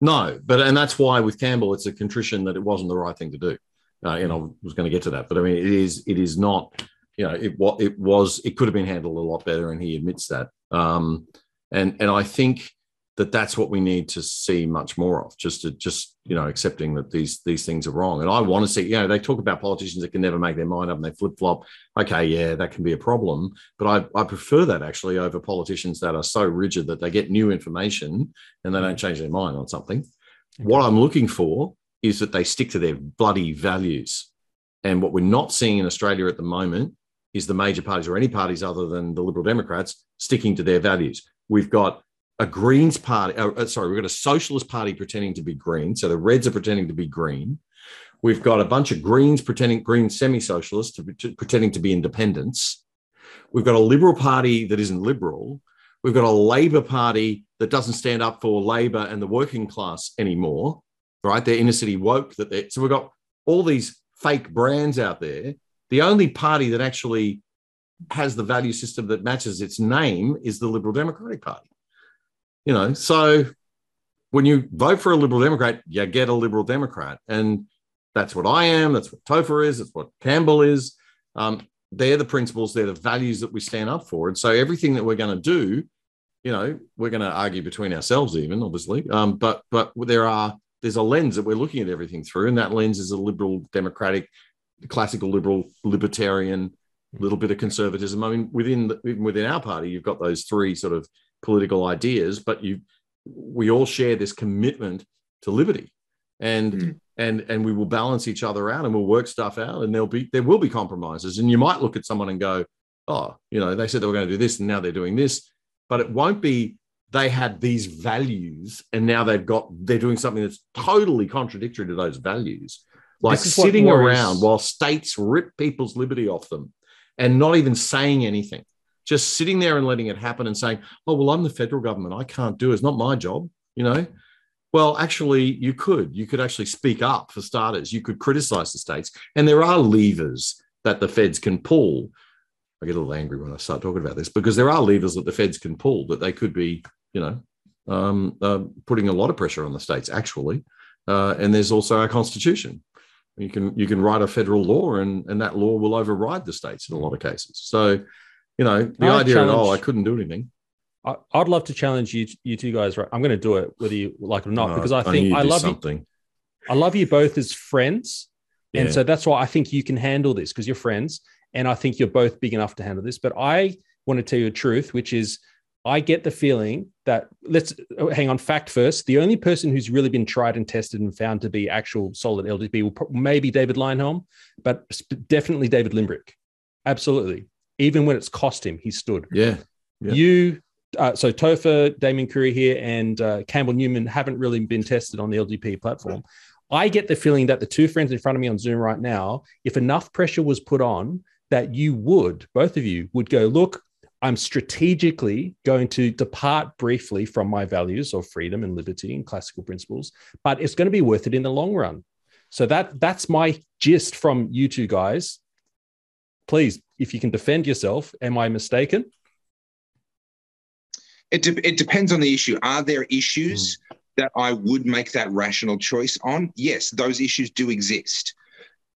No, but and that's why with Campbell, it's a contrition that it wasn't the right thing to do. Uh, and I was going to get to that, but I mean, it is it is not. You know, it what it was. It could have been handled a lot better, and he admits that. Um, and and I think that that's what we need to see much more of just to just you know accepting that these these things are wrong. And i want to see you know they talk about politicians that can never make their mind up and they flip-flop. Okay yeah that can be a problem. But i, I prefer that actually over politicians that are so rigid that they get new information and they don't mm. change their mind on something. Okay. what i'm looking for is that they stick to their bloody values. And what we're not seeing in australia at the moment is the major parties or any parties other than the liberal democrats sticking to their values. We've got a Greens party, uh, uh, sorry, we've got a Socialist party pretending to be green. So the Reds are pretending to be green. We've got a bunch of Greens pretending, green semi socialists pretending to be independents. We've got a Liberal party that isn't liberal. We've got a Labor party that doesn't stand up for Labor and the working class anymore, right? They're inner city woke. That they so we've got all these fake brands out there. The only party that actually has the value system that matches its name is the Liberal Democratic Party. You know, so when you vote for a liberal Democrat, you get a liberal Democrat. And that's what I am. That's what Topher is. That's what Campbell is. Um, they're the principles, they're the values that we stand up for. And so everything that we're going to do, you know, we're going to argue between ourselves, even obviously. Um, but but there are there's a lens that we're looking at everything through, and that lens is a liberal, democratic, classical liberal, libertarian, little bit of conservatism. I mean, within the, within our party, you've got those three sort of political ideas, but you we all share this commitment to liberty. And mm. and and we will balance each other out and we'll work stuff out and there'll be there will be compromises. And you might look at someone and go, oh, you know, they said they were going to do this and now they're doing this, but it won't be they had these values and now they've got they're doing something that's totally contradictory to those values like sitting around while states rip people's liberty off them and not even saying anything just sitting there and letting it happen and saying, oh, well, I'm the federal government. I can't do it. It's not my job, you know? Well, actually, you could. You could actually speak up for starters. You could criticize the states. And there are levers that the feds can pull. I get a little angry when I start talking about this because there are levers that the feds can pull that they could be, you know, um, uh, putting a lot of pressure on the states, actually. Uh, and there's also our constitution. You can you can write a federal law, and and that law will override the states in a lot of cases. So you know, the I idea that oh, I couldn't do anything. I, would love to challenge you, you two guys. Right, I'm going to do it whether you like it or not, no, because I think I, I love something. you. I love you both as friends, yeah. and so that's why I think you can handle this because you're friends, and I think you're both big enough to handle this. But I want to tell you the truth, which is I get the feeling that let's oh, hang on. Fact first: the only person who's really been tried and tested and found to be actual solid LDP will maybe David Leyonhjelm, but definitely David Limbrick. Absolutely even when it's cost him, he stood. Yeah. yeah. You, uh, so Topher, Damien Curry here, and uh, Campbell Newman haven't really been tested on the LDP platform. I get the feeling that the two friends in front of me on Zoom right now, if enough pressure was put on, that you would, both of you, would go, look, I'm strategically going to depart briefly from my values of freedom and liberty and classical principles, but it's going to be worth it in the long run. So that that's my gist from you two guys. Please, if you can defend yourself, am I mistaken? It, de- it depends on the issue. Are there issues mm. that I would make that rational choice on? Yes, those issues do exist.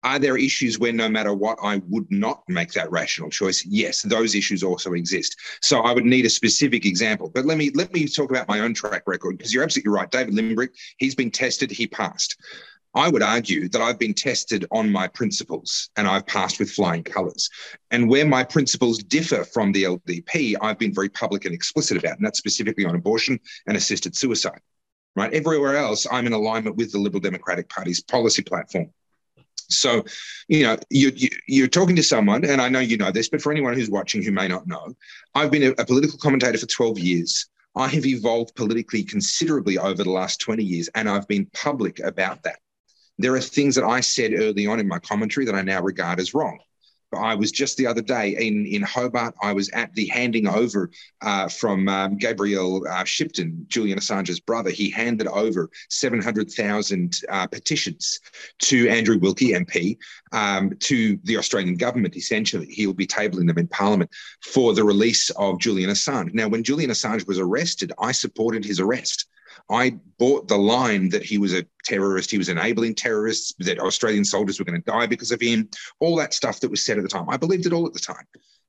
Are there issues where no matter what, I would not make that rational choice? Yes, those issues also exist. So I would need a specific example. But let me let me talk about my own track record because you're absolutely right. David Limbrick, he's been tested, he passed. I would argue that I've been tested on my principles and I've passed with flying colours. And where my principles differ from the LDP, I've been very public and explicit about, and that's specifically on abortion and assisted suicide. Right. Everywhere else, I'm in alignment with the Liberal Democratic Party's policy platform. So, you know, you, you, are talking to someone, and I know you know this, but for anyone who's watching who may not know, I've been a, a political commentator for 12 years. I have evolved politically considerably over the last 20 years, and I've been public about that. There are things that I said early on in my commentary that I now regard as wrong. I was just the other day in, in Hobart. I was at the handing over uh, from um, Gabriel uh, Shipton, Julian Assange's brother. He handed over 700,000 uh, petitions to Andrew Wilkie MP, um, to the Australian government, essentially. He'll be tabling them in Parliament for the release of Julian Assange. Now, when Julian Assange was arrested, I supported his arrest. I bought the line that he was a terrorist, he was enabling terrorists, that Australian soldiers were going to die because of him, all that stuff that was said at the time. I believed it all at the time.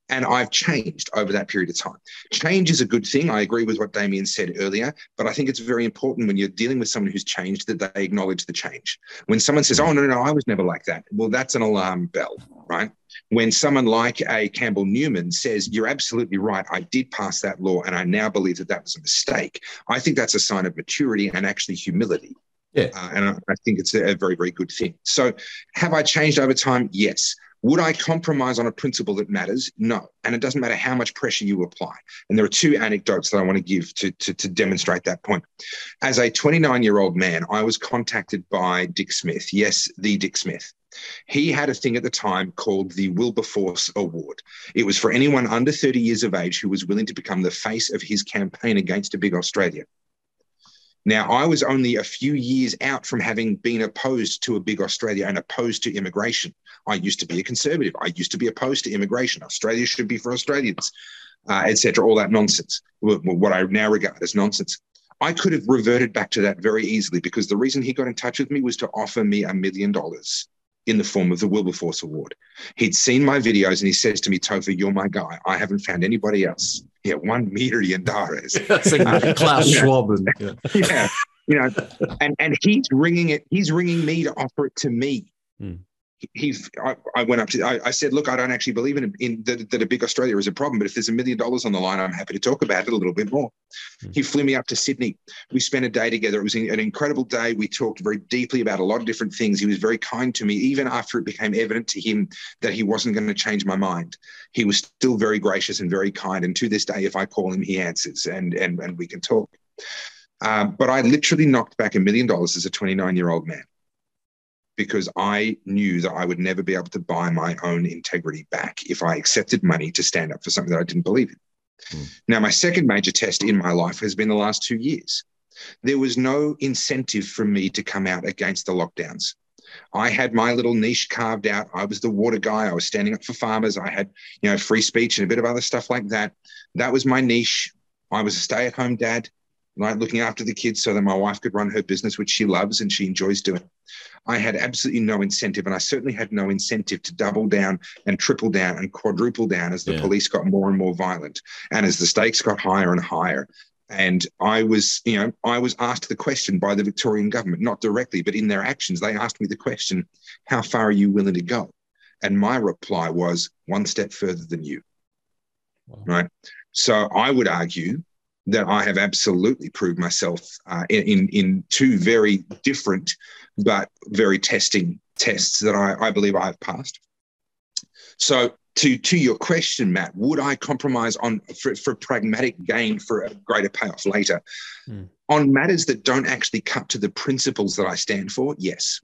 And I've changed over that period of time. Change is a good thing. I agree with what Damien said earlier, but I think it's very important when you're dealing with someone who's changed that they acknowledge the change. When someone says, Oh, no, no, I was never like that, well, that's an alarm bell, right? When someone like a Campbell Newman says, You're absolutely right, I did pass that law and I now believe that that was a mistake, I think that's a sign of maturity and actually humility. Yeah. Uh, and I, I think it's a, a very, very good thing. So, have I changed over time? Yes. Would I compromise on a principle that matters? No. And it doesn't matter how much pressure you apply. And there are two anecdotes that I want to give to, to, to demonstrate that point. As a 29 year old man, I was contacted by Dick Smith. Yes, the Dick Smith. He had a thing at the time called the Wilberforce Award. It was for anyone under 30 years of age who was willing to become the face of his campaign against a big Australia. Now, I was only a few years out from having been opposed to a big Australia and opposed to immigration. I used to be a conservative. I used to be opposed to immigration. Australia should be for Australians, uh, etc. All that nonsense, what I now regard as nonsense. I could have reverted back to that very easily because the reason he got in touch with me was to offer me a million dollars in the form of the Wilberforce Award. He'd seen my videos and he says to me, Topher, you're my guy. I haven't found anybody else. Yeah, one million dollars. [LAUGHS] Klaus Schwab. Yeah. [LAUGHS] yeah. You know, and, and he's ringing it, he's ringing me to offer it to me. Hmm he, I, I, went up to, I, I, said, look, I don't actually believe in, in that, that, a big Australia is a problem, but if there's a million dollars on the line, I'm happy to talk about it a little bit more. Mm. He flew me up to Sydney. We spent a day together. It was an incredible day. We talked very deeply about a lot of different things. He was very kind to me, even after it became evident to him that he wasn't going to change my mind. He was still very gracious and very kind. And to this day, if I call him, he answers and, and, and we can talk. Um, but I literally knocked back a million dollars as a 29 year old man because I knew that I would never be able to buy my own integrity back if I accepted money to stand up for something that I didn't believe in. Mm. Now, my second major test in my life has been the last two years. There was no incentive for me to come out against the lockdowns. I had my little niche carved out. I was the water guy. I was standing up for farmers. I had, you know, free speech and a bit of other stuff like that. That was my niche. I was a stay-at-home dad, right, looking after the kids so that my wife could run her business, which she loves and she enjoys doing. I had absolutely no incentive, and I certainly had no incentive to double down and triple down and quadruple down as the yeah. police got more and more violent and as the stakes got higher and higher. And I was, you know, I was asked the question by the Victorian government, not directly, but in their actions, they asked me the question, how far are you willing to go? And my reply was one step further than you. Wow. Right. So I would argue that I have absolutely proved myself uh, in, in two very different but very testing tests that I, I believe I've passed. So to to your question, Matt, would I compromise on for, for pragmatic gain for a greater payoff later? Mm. On matters that don't actually cut to the principles that I stand for, yes.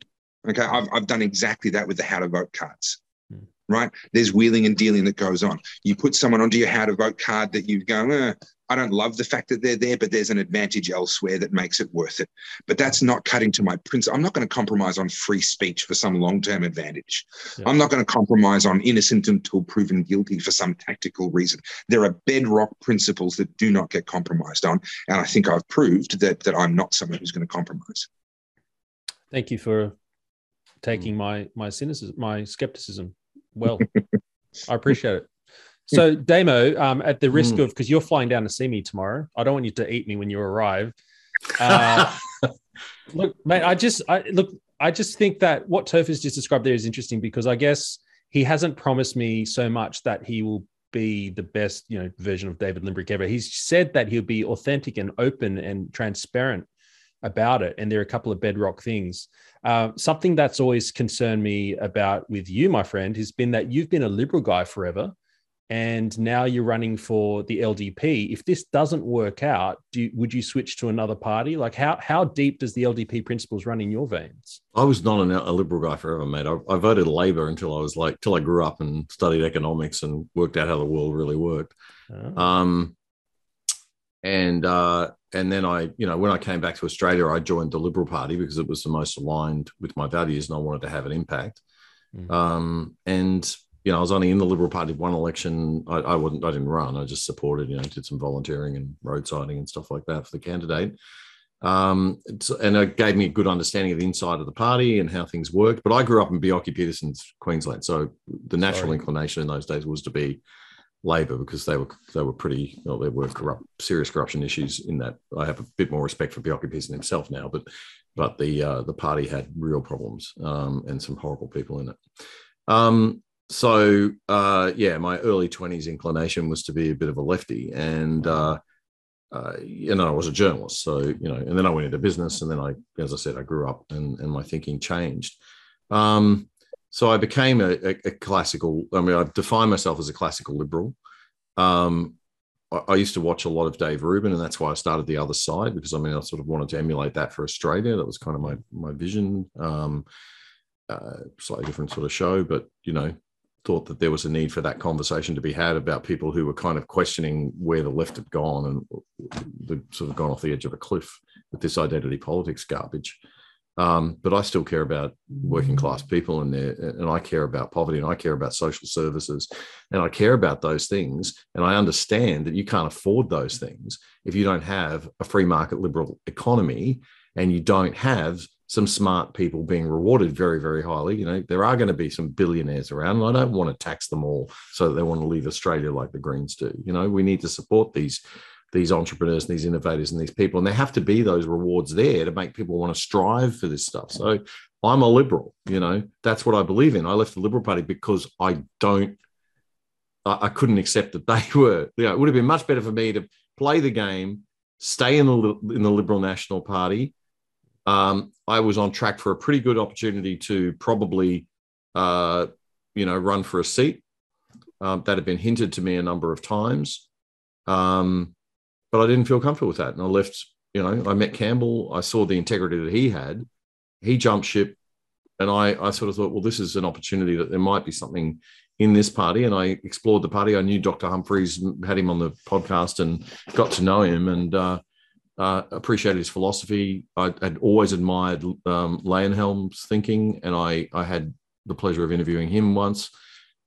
Okay, I've, I've done exactly that with the how to vote cards. Mm. right? There's wheeling and dealing that goes on. You put someone onto your how to vote card that you go, eh, I don't love the fact that they're there, but there's an advantage elsewhere that makes it worth it. But that's not cutting to my principle. I'm not going to compromise on free speech for some long term advantage. Yeah. I'm not going to compromise on innocent until proven guilty for some tactical reason. There are bedrock principles that do not get compromised on. And I think I've proved that, that I'm not someone who's going to compromise. Thank you for taking hmm. my my cynicism, my skepticism. Well, [LAUGHS] I appreciate it. So, Damo, um, at the risk mm. of because you're flying down to see me tomorrow, I don't want you to eat me when you arrive. [LAUGHS] Uh, look, mate, I just, I look, I just think that what has just described there is interesting because I guess he hasn't promised me so much that he will be the best, you know, version of David Limbrick ever. He's said that he'll be authentic and open and transparent about it, and there are a couple of bedrock things. Uh, something that's always concerned me about with you, my friend, has been that you've been a liberal guy forever and now you're running for the LDP. If this doesn't work out, do would you switch to another party? Like how how deep does the LDP principles run in your veins? I was not an, a liberal guy forever, mate. I, I voted Labor until I was like till I grew up and studied economics and worked out how the world really worked. Oh. Um, and uh, and then I, you know, when I came back to Australia, I joined the Liberal Party because it was the most aligned with my values, and I wanted to have an impact. Mm. Um, and you know, I was only in the Liberal Party one election. I, I wasn't, I didn't run. I just supported, you know, did some volunteering and road signing and stuff like that for the candidate. Um, and it gave me a good understanding of the inside of the party and how things worked. But I grew up in Bjelke Petersen's Queensland, so the natural Sorry. inclination in those days was to be Labor because they were they were pretty well, there were corrupt serious corruption issues in that. I have a bit more respect for Bjelke Petersen himself now, but but the uh, the party had real problems um, and some horrible people in it. Um, so uh, yeah, my early twenties inclination was to be a bit of a lefty, and uh, uh, you know I was a journalist. So you know, and then I went into business, and then I, as I said, I grew up, and, and my thinking changed. Um, so I became a, a, a, classical. I mean, I define myself as a classical liberal. Um, I, I, used to watch a lot of Dave Rubin, and that's why I started the other side because I mean I sort of wanted to emulate that for Australia. That was kind of my my vision. Um, uh, slightly different sort of show, but you know, thought that there was a need for that conversation to be had about people who were kind of questioning where the left had gone and they'd sort of gone off the edge of a cliff with this identity politics garbage. Um, but I still care about working class people and and I care about poverty and I care about social services and I care about those things. And I understand that you can't afford those things if you don't have a free market liberal economy and you don't have some smart people being rewarded very, very highly. You know, there are going to be some billionaires around, and I don't want to tax them all so that they want to leave Australia like the Greens do. You know, we need to support these these entrepreneurs and these innovators and these people, and there have to be those rewards there to make people want to strive for this stuff. So I'm a liberal. You know, that's what I believe in. I left the Liberal Party because I don't. I, I couldn't accept that they [LAUGHS] were. You know, it would have been much better for me to play the game, stay in the in the Liberal National Party um, I was on track for a pretty good opportunity to probably, uh, you know, run for a seat. Um, that had been hinted to me a number of times, um, but I didn't feel comfortable with that, and I left. You know, I met Campbell. I saw the integrity that he had. He jumped ship, and I, I sort of thought, well, this is an opportunity that there might be something in this party. And I explored the party. I knew Dr. Humphreys, had him on the podcast, and got to know him, and uh, uh, appreciated his philosophy. I had always admired um, Leyonhjelm's thinking, and I, I had the pleasure of interviewing him once.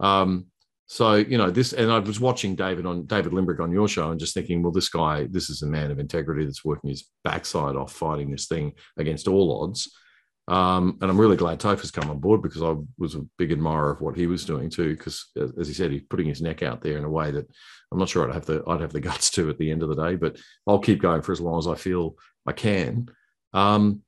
Um, so you know this, and I was watching David on David Limbrick on your show, and just thinking, well, this guy, this is a man of integrity that's working his backside off fighting this thing against all odds. Um, and I'm really glad Topher's come on board because I was a big admirer of what he was doing too. Because as he said, he's putting his neck out there in a way that I'm not sure I'd have the I'd have the [LAUGHS] guts to at the end of the day. But I'll keep going for as long as I feel I can. Um,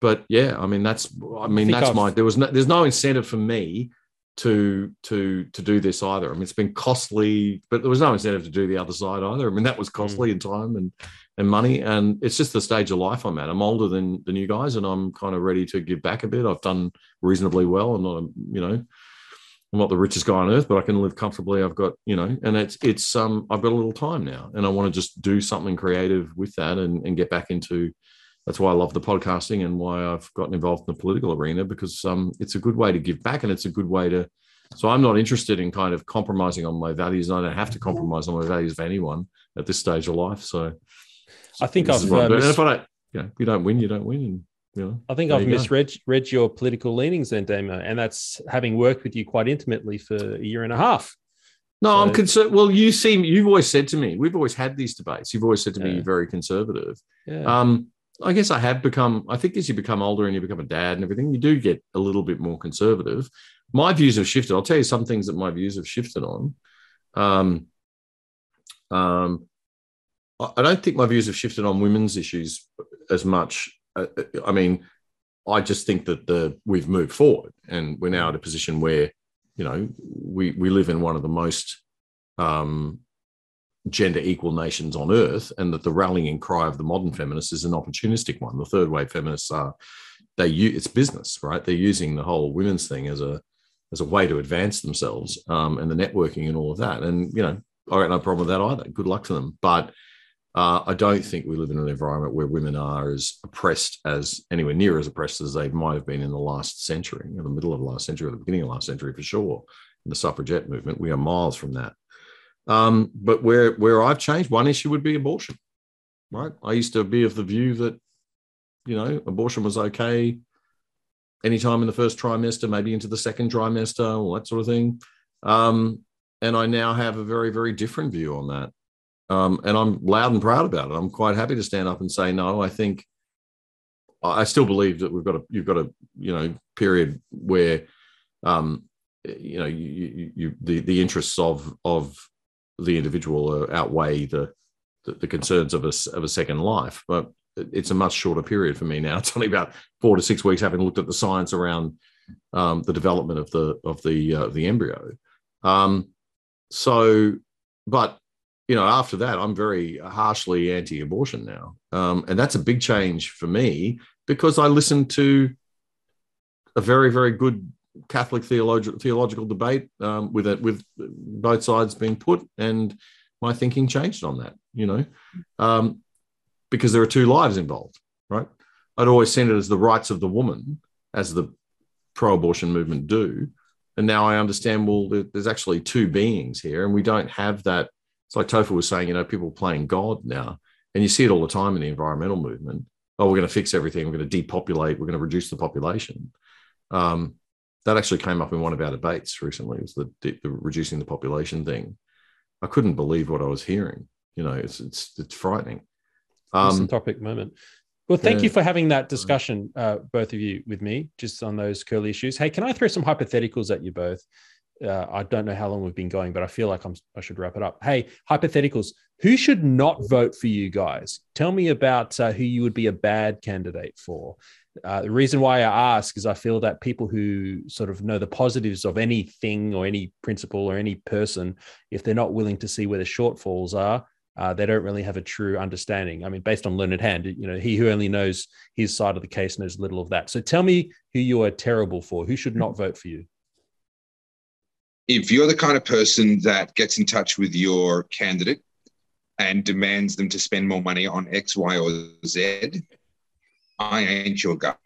but yeah, I mean that's I mean I that's I've... my there was no, there's no incentive for me to to to do this either. I mean, it's been costly, but there was no incentive to do the other side either. I mean, that was costly mm. in time and and money. And it's just the stage of life I'm at. I'm older than than you guys, and I'm kind of ready to give back a bit. I've done reasonably well. I'm not, you know, I'm not the richest guy on earth, but I can live comfortably. I've got, you know, and it's it's um I've got a little time now, and I want to just do something creative with that and and get back into. That's why I love the podcasting and why I've gotten involved in the political arena because um it's a good way to give back and it's a good way to So I'm not interested in kind of compromising on my values. and I don't have to compromise on my values of anyone at this stage of life. So I think I've. Uh, mis- if I don't, you know, you don't win, you don't win. And, you know, I think I've misread read your political leanings then, Damo, and that's having worked with you quite intimately for a year and a half. No, so, I'm concerned. Well, you seem you've always said to me, we've always had these debates. You've always said to yeah. me you're very conservative. Yeah. Um, I guess I have become, I think as you become older and you become a dad and everything, you do get a little bit more conservative. My views have shifted. I'll tell you some things that my views have shifted on. Um, um, I don't think my views have shifted on women's issues as much. Uh, I mean, I just think that the we've moved forward and we're now at a position where, you know, we we live in one of the most um, gender equal nations on earth, and that the rallying cry of the modern feminists is an opportunistic one. The third wave feminists are they use it's business, right? They're using the whole women's thing as a as a way to advance themselves um, and the networking and all of that. And you know, I got no problem with that either. Good luck to them. But uh, I don't think we live in an environment where women are as oppressed as anywhere near as oppressed as they might have been in the last century, in the middle of the last century, or the beginning of the last century for sure. In the suffragette movement, we are miles from that. Um, but where where I've changed, one issue would be abortion. Right, I used to be of the view that you know abortion was okay anytime in the first trimester, maybe into the second trimester, all that sort of thing. Um, and I now have a very very different view on that. Um, and I'm loud and proud about it. I'm quite happy to stand up and say no. I think I still believe that we've got a you've got a you know period where um, you know you, you, you, the the interests of of the individual outweigh the, the, the concerns of a, of a second life. But it's a much shorter period for me now. [LAUGHS] It's only about four to six weeks, having looked at the science around um, the development of the of the uh, the embryo. Um, so, but you know, after that, I'm very harshly anti-abortion now, um, and that's a big change for me because I listened to a very very good Catholic theological theological debate um, with it with both sides being put, and my thinking changed on that. You know, um, because there are two lives involved, right? I'd always seen it as the rights of the woman, as the pro-abortion movement do, and now I understand. Well, there's actually two beings here, and we don't have that. It's like Topher was saying, you know, people playing God now, and you see it all the time in the environmental movement. Oh, we're going to fix everything. We're going to depopulate. We're going to reduce the population. Um, that actually came up in one of our debates recently. It was the, the, reducing the population thing. I couldn't believe what I was hearing. You know, it's it's it's frightening. Um, topic moment. Well, thank yeah. you for having that discussion, uh, both of you, with me, just on those curly issues. Hey, can I throw some hypotheticals at you both? Uh, I don't know how long we've been going, but I feel like I'm, I should wrap it up. Hey, hypotheticals. Who should not vote for you guys? Tell me about uh, who you would be a bad candidate for. Uh, the reason why I ask is I feel that people who sort of know the positives of anything or any principle or any person, if they're not willing to see where the shortfalls are, uh, they don't really have a true understanding. I mean, based on learned hand, you know, he who only knows his side of the case knows little of that. So tell me who you are terrible for. Who should not vote for you? If you're the kind of person that gets in touch with your candidate and demands them to spend more money on X, Y, or Z, I ain't your guy,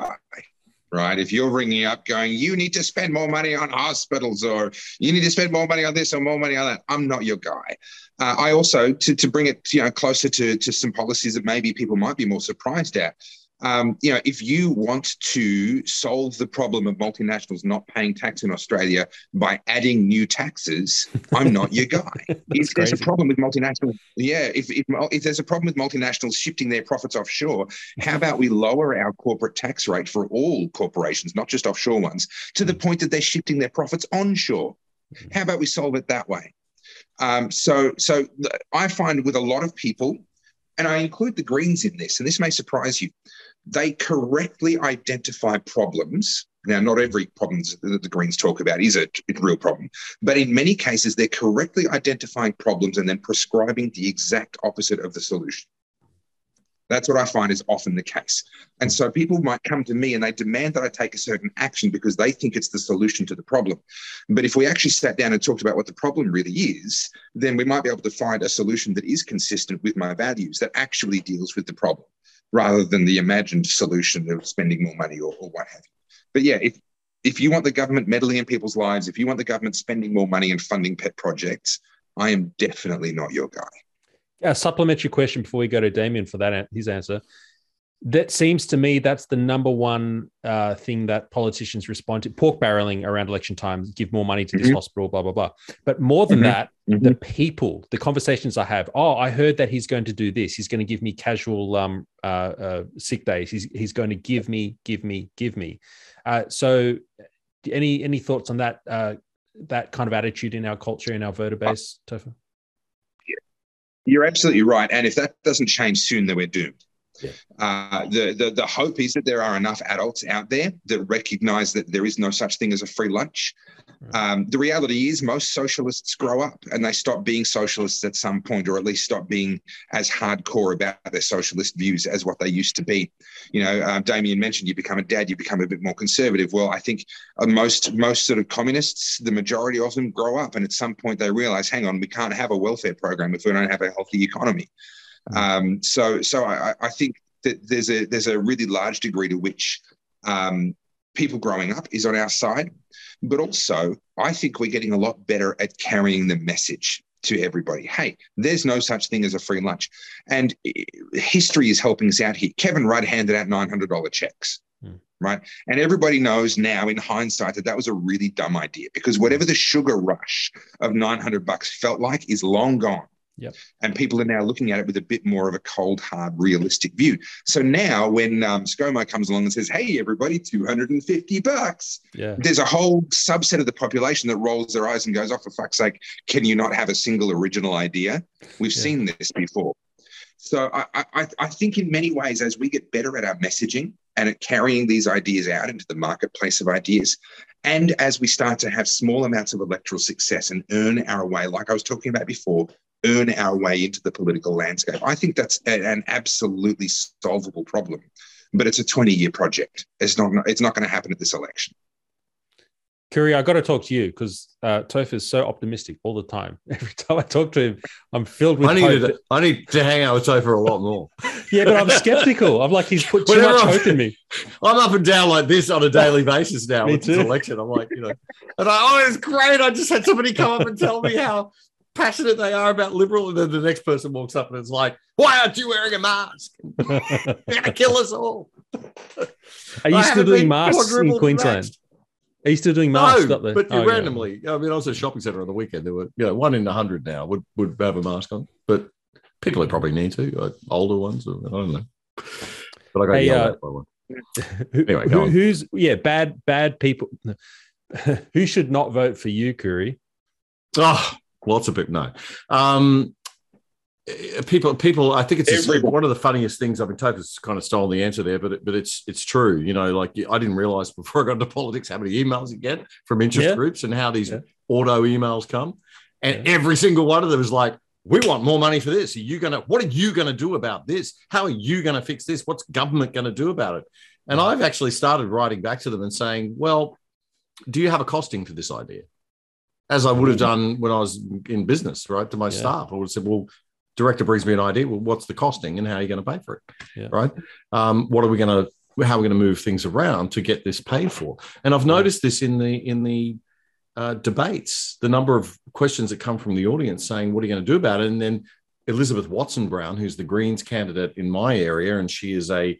right? If you're ringing up going, you need to spend more money on hospitals or you need to spend more money on this or more money on that, I'm not your guy. Uh, I also, to, to bring it you know, closer to, to some policies that maybe people might be more surprised at, um, you know, if you want to solve the problem of multinationals not paying tax in Australia by adding new taxes, I'm not your guy. [LAUGHS] if there's a problem with multinationals, yeah, if, if, if there's a problem with multinationals shifting their profits offshore, how about we lower our corporate tax rate for all corporations, not just offshore ones, to the point that they're shifting their profits onshore? How about we solve it that way? Um, so, so I find with a lot of people, and I include the Greens in this, and this may surprise you they correctly identify problems. Now, not every problem that the Greens talk about is a, a real problem, but in many cases, they're correctly identifying problems and then prescribing the exact opposite of the solution. That's what I find is often the case. And so people might come to me and they demand that I take a certain action because they think it's the solution to the problem. But if we actually sat down and talked about what the problem really is, then we might be able to find a solution that is consistent with my values that actually deals with the problem rather than the imagined solution of spending more money or, or what have you. But yeah, if if you want the government meddling in people's lives, if you want the government spending more money and funding pet projects, I am definitely not your guy. Uh, A supplementary question before we go to Damien for that his answer that seems to me that's the number one uh, thing that politicians respond to pork barreling around election time give more money to this mm-hmm. hospital blah blah blah but more than mm-hmm. that mm-hmm. the people the conversations i have oh i heard that he's going to do this he's going to give me casual um, uh, uh, sick days he's, he's going to give me give me give me uh, so any any thoughts on that uh, that kind of attitude in our culture in our voter base Topher? you're absolutely right and if that doesn't change soon then we're doomed yeah. Uh, the, the the hope is that there are enough adults out there that recognise that there is no such thing as a free lunch. Um, the reality is, most socialists grow up and they stop being socialists at some point, or at least stop being as hardcore about their socialist views as what they used to be. You know, uh, Damien mentioned you become a dad, you become a bit more conservative. Well, I think uh, most most sort of communists, the majority of them grow up, and at some point they realise, hang on, we can't have a welfare program if we don't have a healthy economy. Mm. Um, so, so I, I, think that there's a there's a really large degree to which um, people growing up is on our side, but also I think we're getting a lot better at carrying the message to everybody. Hey, there's no such thing as a free lunch, and history is helping us out here. Kevin Rudd handed out nine hundred dollar checks. Mm. Right. And everybody knows now in hindsight that that was a really dumb idea because whatever the sugar rush of 900 bucks felt like is long gone. Yep. And people are now looking at it with a bit more of a cold, hard, realistic view. So now when um, ScoMo comes along and says, hey, everybody, 250 bucks, yeah. there's a whole subset of the population that rolls their eyes and goes, oh, for fuck's sake, can you not have a single original idea? We've yeah. seen this before. So I, I, I think in many ways, as we get better at our messaging and at carrying these ideas out into the marketplace of ideas, and as we start to have small amounts of electoral success and earn our way, like I was talking about before, earn our way into the political landscape. I think that's an absolutely solvable problem, but it's a 20 year project. It's not, it's not going to happen at this election. Coory, I got to talk to you because uh, Toph is so optimistic all the time. [LAUGHS] Every time I talk to him, I'm filled with. I need, to, I need to hang out with Topher a lot more. [LAUGHS] yeah, but I'm skeptical. I'm like he's put too Whenever much I'm, hope in me. [LAUGHS] I'm up and down like this on a daily basis now with this election. I'm like, you know, and I, oh, it's great. I just had somebody come up and tell me how passionate they are about liberal, and then the next person walks up and it's like, "Why aren't you wearing a mask? [LAUGHS] You're gonna kill us all." Are you still doing masks in Queensland? Are you still doing masks? No, but oh, randomly. Yeah. I mean, I was at a shopping centre on the weekend. There were, you know, one in a hundred now would would have a mask on, but people who probably need to, like older ones. Or, I don't know. But I got hey, yelled uh, by one. Anyway, who, who's yeah bad bad people? [LAUGHS] who should not vote for you, Coory? Oh, lots of people. No. Um, people people i think it's a, one of the funniest things i've been told has kind of stolen the answer there but it, but it's it's true you know like i didn't realize before i got into politics how many emails you get from interest yeah. groups and how these yeah. auto emails come and yeah. every single one of them is like we want more money for this are you gonna what are you gonna do about this how are you gonna fix this what's government gonna do about it and i've actually started writing back to them and saying well do you have a costing for this idea as I would have done when I was in business, right? To my yeah. staff, I would have said, well, director brings me an idea. Well, what's the costing and how are you going to pay for it? Yeah. Right. Um, what are we going to, how are we going to move things around to get this paid for? And I've noticed this in the, in the, uh, debates, the number of questions that come from the audience saying, What are you going to do about it? And then Elizabeth Watson Brown, who's the Greens candidate in my area, and she is a,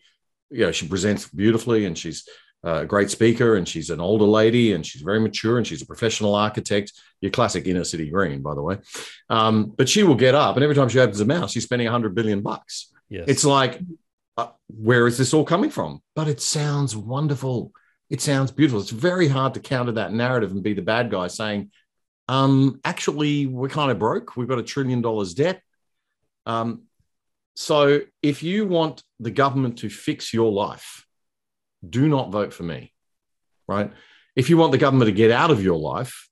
you know, she presents beautifully and she's a great speaker and she's an older lady and she's very mature and she's a professional architect. Your classic inner city green, by the way. Um, but she will get up and every time she opens her mouth, she's spending a hundred billion bucks. Yes. It's like, uh, where is this all coming from? But it sounds wonderful. It sounds beautiful. It's very hard to counter that narrative and be the bad guy saying, um, actually, we're kind of broke. We've got a trillion dollars debt. Um, so if you want the government to fix your life, do not vote for me, right? If you want the government to get out of your life,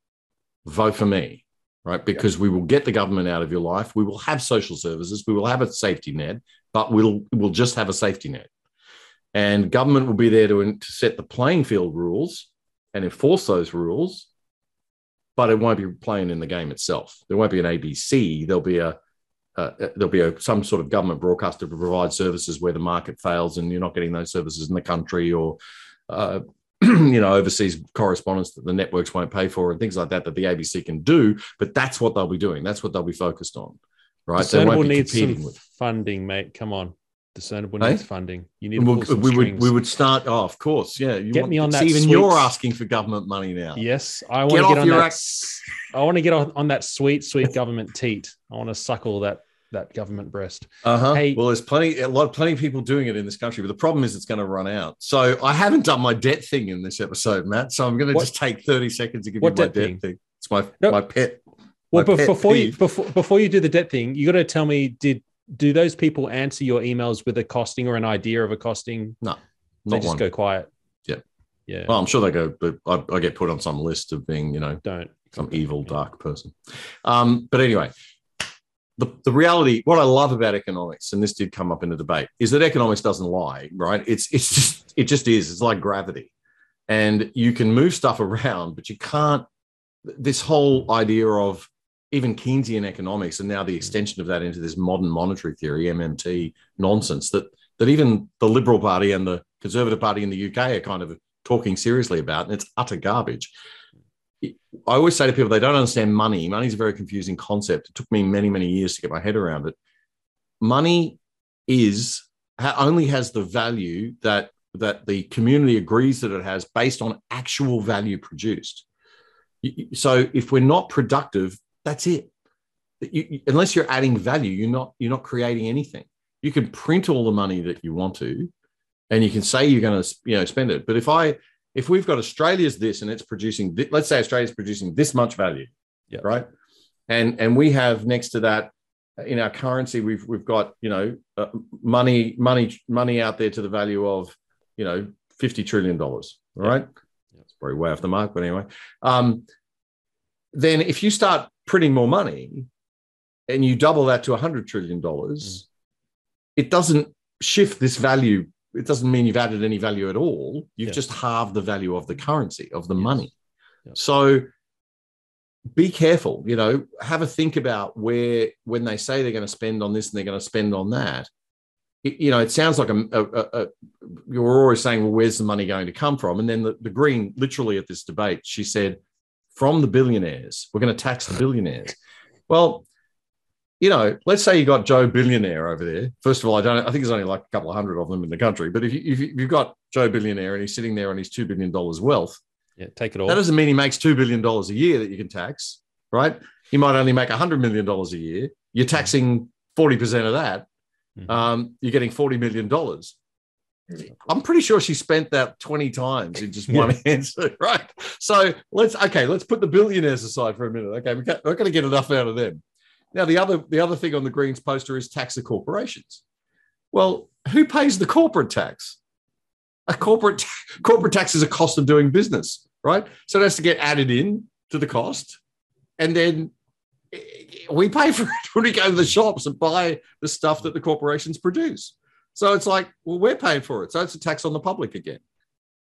vote for me, right? Because we will get the government out of your life. We will have social services. We will have a safety net, but we'll, we'll just have a safety net. And government will be there to, to set the playing field rules and enforce those rules, but it won't be playing in the game itself. There won't be an ABC. There'll be a uh, uh, there'll be a, some sort of government broadcaster to provide services where the market fails and you're not getting those services in the country or uh, [CLEARS THROAT] you know, overseas correspondence that the networks won't pay for and things like that that the ABC can do. But that's what they'll be doing. That's what they'll be focused on, right? Discernible needs some with. funding, mate. Come on. Discernible hey? needs funding. You need we'll, we would we would start. Oh, of course, yeah. You get want, me on that. Even sweet... you're asking for government money now. Yes, I want to get on that. Act- I want to get on, on that sweet, sweet government teat. I want to suckle that that government breast. Uh-huh. Hey, well, there's plenty, a lot, plenty of people doing it in this country, but the problem is it's going to run out. So I haven't done my debt thing in this episode, Matt. So I'm going to just take 30 seconds to give what you my debt, thing? thing? It's my my pet. Well, my before you before before you do the debt thing, you got to tell me did do those people answer your emails with a costing or an idea of a costing? No, they just one. go quiet. Yeah, yeah. Well, I'm sure they go, but I, I get put on some list of being, you know, don't some evil dark person. Um, but anyway, the, the reality, what I love about economics, and this did come up in the debate, is that economics doesn't lie, right? It's it's just it just is. It's like gravity. And you can move stuff [LAUGHS] around, but you can't this whole idea of even Keynesian economics and now the hmm. extension of that into this modern monetary theory, MMT nonsense that that even the Liberal Party and the Conservative Party in the UK are kind of talking seriously about, and it's utter garbage. I always say to people, they don't understand money. Money is a very confusing concept. It took me many, many years to get my head around it. Money is only has the value that that the community agrees that it has based on actual value produced. So if we're not productive, that's it. You, unless you're adding value, you're not you're not creating anything. You can print all the money that you want to, and you can say you're going to you know spend it. But if I if we've got Australia's this and it's producing, let's say Australia's producing this much value, yep. right? And and we have next to that in our currency, we've we've got you know uh, money money money out there to the value of you know fifty trillion dollars, right? It's probably way off the mark, but anyway. Um, then if you start printing more money and you double that to hundred trillion dollars, mm. it doesn't shift this value it doesn't mean you've added any value at all. You've just halved the value of the currency, of the yes. money. So be careful, you know, have a think about where, when they say they're going to spend on this and they're going to spend on that, it, you know, it sounds like a, a, a, you're always saying, well, where's the money going to come from? And then the, the Green, literally at this debate, she said, from the billionaires, we're going to tax the billionaires. Well, you know, let's say you got Joe Billionaire over there. First of all, I don't. I think there's only like a couple of hundred of them in the country. But if, you, if you've got Joe Billionaire and he's sitting there on his two billion dollars wealth, yeah, take it all. That doesn't mean he makes two billion dollars a year that you can tax, right? He might only make a hundred million dollars a year. You're taxing forty percent of that. Mm-hmm. Um, you're getting forty million dollars. I'm pretty sure she spent that 20 times in just one yeah. [LAUGHS] answer, right? So let's okay, let's put the billionaires aside for a minute. Okay, we're not going to get enough out of them. Now, the other the other thing on the Greens poster is tax the corporations. Well, who pays the corporate tax? A corporate [LAUGHS] corporate tax is a cost of doing business, right? So it has to get added in to the cost, and then we pay for it [LAUGHS] when we go to the shops and buy the stuff that the corporations produce. So it's like, well, we're paying for it. So it's a tax on the public again,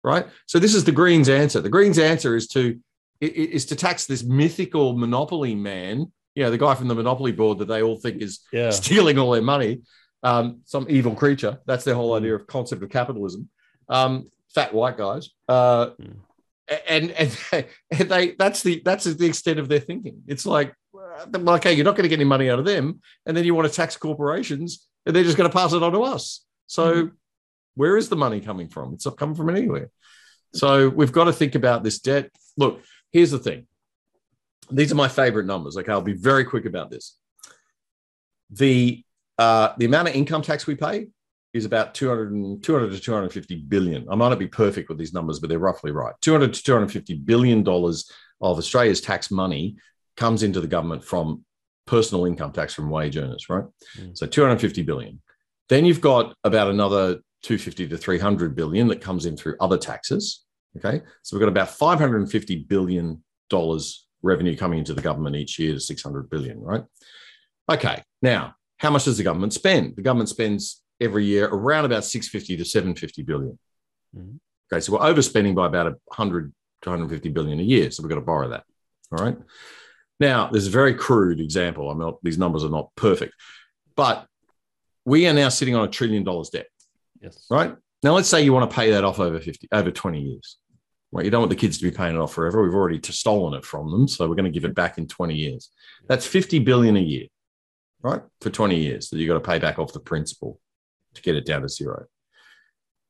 right? So this is the Greens' answer. The Greens' answer is to is to tax this mythical monopoly man you know, the guy from the Monopoly board that they all think is yeah. stealing all their money, um, some evil creature. That's their whole idea of concept of capitalism. Um, fat white guys. Uh, mm. and, and and they that's the that's the extent of their thinking. It's like, okay, you're not going to get any money out of them, and then you want to tax corporations, and they're just going to pass it on to us. So, mm. where is the money coming from? It's not coming from anywhere. So we've got to think about this debt. Look, here's the thing these are my favorite numbers. Okay, I'll be very quick about this. The uh, the amount of income tax we pay is about 200, 200 to 250 billion. I might not be perfect with these numbers, but they're roughly right. 200 to 250 billion dollars of Australia's tax money comes into the government from personal income tax from wage earners, right? Mm. So 250 billion. Then you've got about another 250 to 300 billion that comes in through other taxes. Okay. So we've got about 550 billion dollars revenue coming into the government each year to 600 billion, right? Okay, now how much does the government spend? The government spends every year around about 650 to 750 billion. Mm-hmm. Okay, so we're overspending by about 100 to 150 billion a year, so we've got to borrow that. All right. Now, there's a very crude example. I'm not; these numbers are not perfect, but we are now sitting on a trillion dollars debt. Yes. Right now, let's say you want to pay that off over 50, over 20 years. Right? You don't want the kids to be paying it off forever. We've already stolen it from them, so we're going to give it back in 20 years. That's 50 billion a year, right? For 20 years that you've got to pay back off the principal to get it down to zero.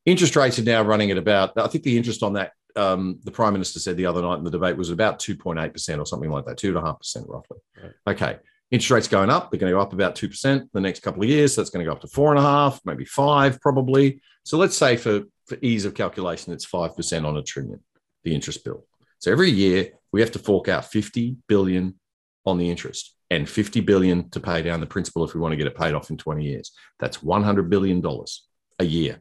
Interest rates are now running at about, I think the interest on that, um, the Prime Minister said the other night in the debate was about 2.8% or something like that, 2.5% roughly. Right. Okay. Interest rates going up, they're going to go up about 2% the next couple of years. So that's going to go up to four and a half, maybe five, probably. So let's say for, for ease of calculation, it's 5% on a trillion the interest bill. So every year we have to fork out 50 billion on the interest and 50 billion to pay down the principal if we want to get it paid off in 20 years. That's 100 billion dollars a year.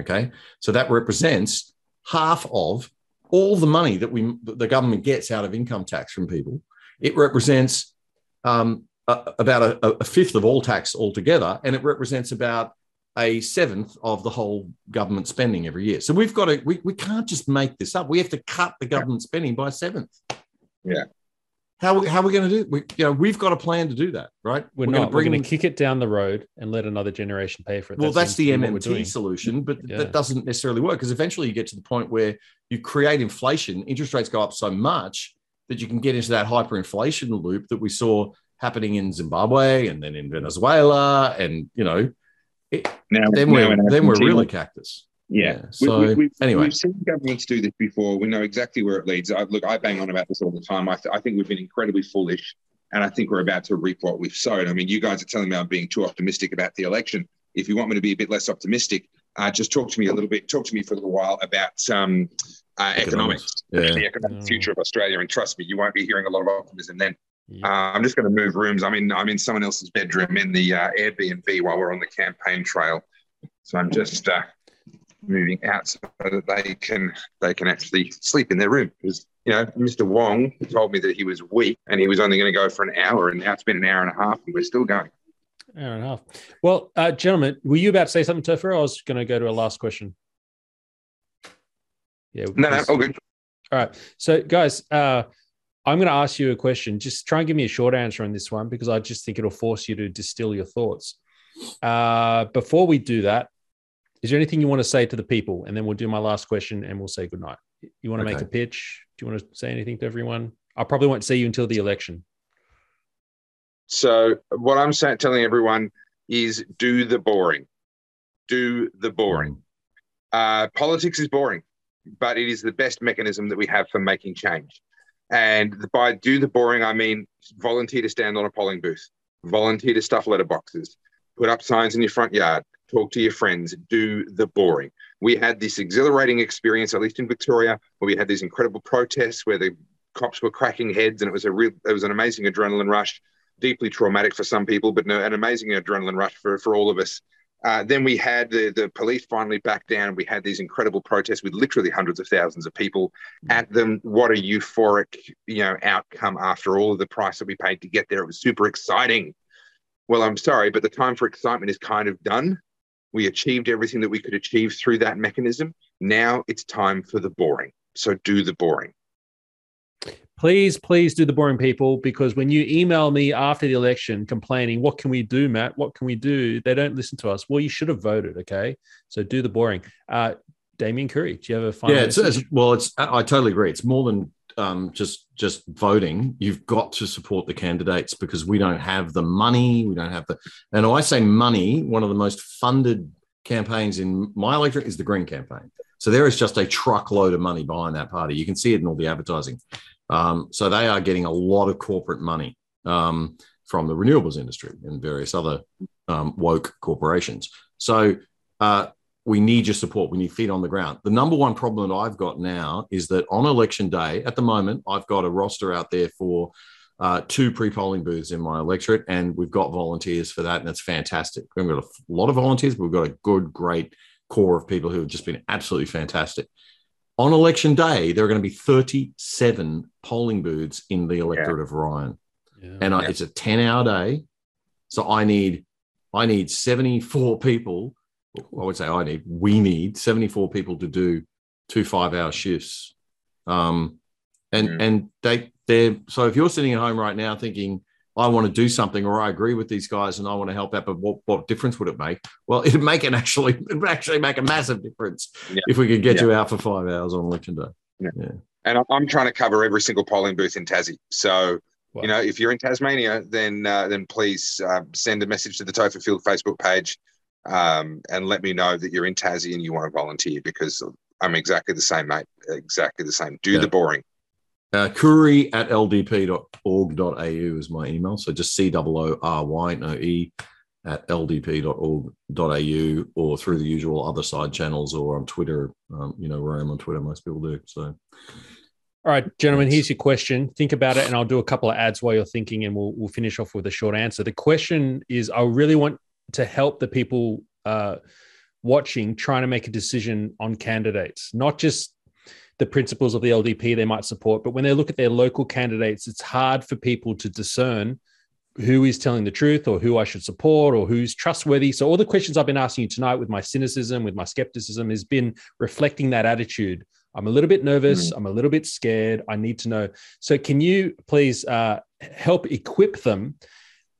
Okay? So that represents half of all the money that we the government gets out of income tax from people. It represents um, a, about a, a, fifth of all tax altogether, and it represents about a seventh of the whole government spending every year. So we've got to, we, we can't just make this up. We have to cut the government spending by a seventh. Yeah. How, how are we going to do it? We, you know, we've got a plan to do that, right? We're, we're not. Going to we're going to kick it down the road and let another generation pay for it. Well, that's, that's the MMT solution, but yeah. that doesn't necessarily work because eventually you get to the point where you create inflation, interest rates go up so much that you can get into that hyperinflation loop that we saw happening in Zimbabwe and then in Venezuela, and you know, it, now, then we're then we're really cactus. Yeah. yeah. So we, we, anyway, we've seen governments do this before. We know exactly where it leads. I, look, I bang on about this all the time. I, th- I think we've been incredibly foolish, and I think we're about to reap what we've sown. I mean, you guys are telling me I'm being too optimistic about the election. If you want me to be a bit less optimistic, uh, just talk to me a little bit. Talk to me for a little while about um, uh, economics, yeah. the economic future of Australia. And trust me, you won't be hearing a lot of optimism then. Uh, I'm just going to move rooms. I'm in. I'm in someone else's bedroom in the uh, Airbnb while we're on the campaign trail. So I'm just uh, moving out so that they can they can actually sleep in their room because you know Mr. Wong told me that he was weak and he was only going to go for an hour, and now it's been an hour and a half, and we're still going. Hour and a half. Well, uh, gentlemen, were you about to say something, Topher? I was going to go to a last question. Yeah. No, no, all good. All right. So, guys, uh, I'm going to ask you a question. Just try and give me a short answer on this one because I just think it'll force you to distill your thoughts. Uh, before we do that, is there anything you want to say to the people? And then we'll do my last question and we'll say goodnight. You want to okay. make a pitch? Do you want to say anything to everyone? I probably won't see you until the election. So, what I'm saying, telling everyone is do the boring. Do the boring. Uh, politics is boring, but it is the best mechanism that we have for making change. And by do the boring, I mean volunteer to stand on a polling booth, volunteer to stuff letterboxes, put up signs in your front yard, talk to your friends, do the boring. We had this exhilarating experience, at least in Victoria, where we had these incredible protests where the cops were cracking heads, and it was a real, it was an amazing adrenaline rush, deeply traumatic for some people, but an amazing adrenaline rush for, for all of us. Uh, then we had the, the police finally back down. We had these incredible protests with literally hundreds of thousands of people at them. What a euphoric, you know, outcome after all of the price that we paid to get there. It was super exciting. Well, I'm sorry, but the time for excitement is kind of done. We achieved everything that we could achieve through that mechanism. Now it's time for the boring. So do the boring please, please do the boring people because when you email me after the election complaining, what can we do, Matt? What can we do? They don't listen to us. Well, you should have voted. Okay. So do the boring. Uh, Damien Coory, do you have a final? Yeah, it's, it's, well, it's I totally agree. It's more than um, just just voting. You've got to support the candidates because we don't have the money. We don't have the, and I say money. One of the most funded campaigns in my electorate is the Green campaign. So there is just a truckload of money behind that party. You can see it in all the advertising. Um, so they are getting a lot of corporate money um, from the renewables industry and various other um, woke corporations. So uh, we need your support. We need feet on the ground. The number one problem that I've got now is that on election day, at the moment, I've got a roster out there for uh, two pre-polling booths in my electorate, and we've got volunteers for that, and that's fantastic. We've got a lot of volunteers, but we've got a good, great core of people who have just been absolutely fantastic. On election day, there are going to be 37 polling booths in the electorate yeah. of Ryan. Yeah. And I, it's a 10 hour day. So I need, I need 74 [LAUGHS] people. I would say I need, we need 74 people to do two five hour shifts. Um, and, mm. and they, they're, so if you're sitting at home right now thinking, I want to do something or I agree with these guys and I want to help out, but what, what difference would it make? Well, [LAUGHS] it'd make an actually it would actually make a massive difference yeah. if we could get yeah. you out for five hours on election day. Yeah. yeah. And I'm trying to cover every single polling booth in Tassie. So, wow. you know, if you're in Tasmania, then uh, then please uh, send a message to the Topher Field Facebook page um, and let me know that you're in Tassie and you want to volunteer because I'm exactly the same, mate. Exactly the same. Do yeah. the boring. Uh, Coory at ldp.org.au is my email. So just C O O R Y, no E, at ldp.org.au or through the usual other side channels or on Twitter. Um, you know, where I am on Twitter, most people do. So, all right, gentlemen, here's your question. Think about it, and I'll do a couple of ads while you're thinking, and we'll, we'll finish off with a short answer. The question is I really want to help the people uh, watching trying to make a decision on candidates, not just the principles of the LDP they might support, but when they look at their local candidates, it's hard for people to discern who is telling the truth or who I should support or who's trustworthy. So all the questions I've been asking you tonight with my cynicism, with my skepticism has been reflecting that attitude. I'm a little bit nervous. Mm. I'm a little bit scared. I need to know. So can you please uh, help equip them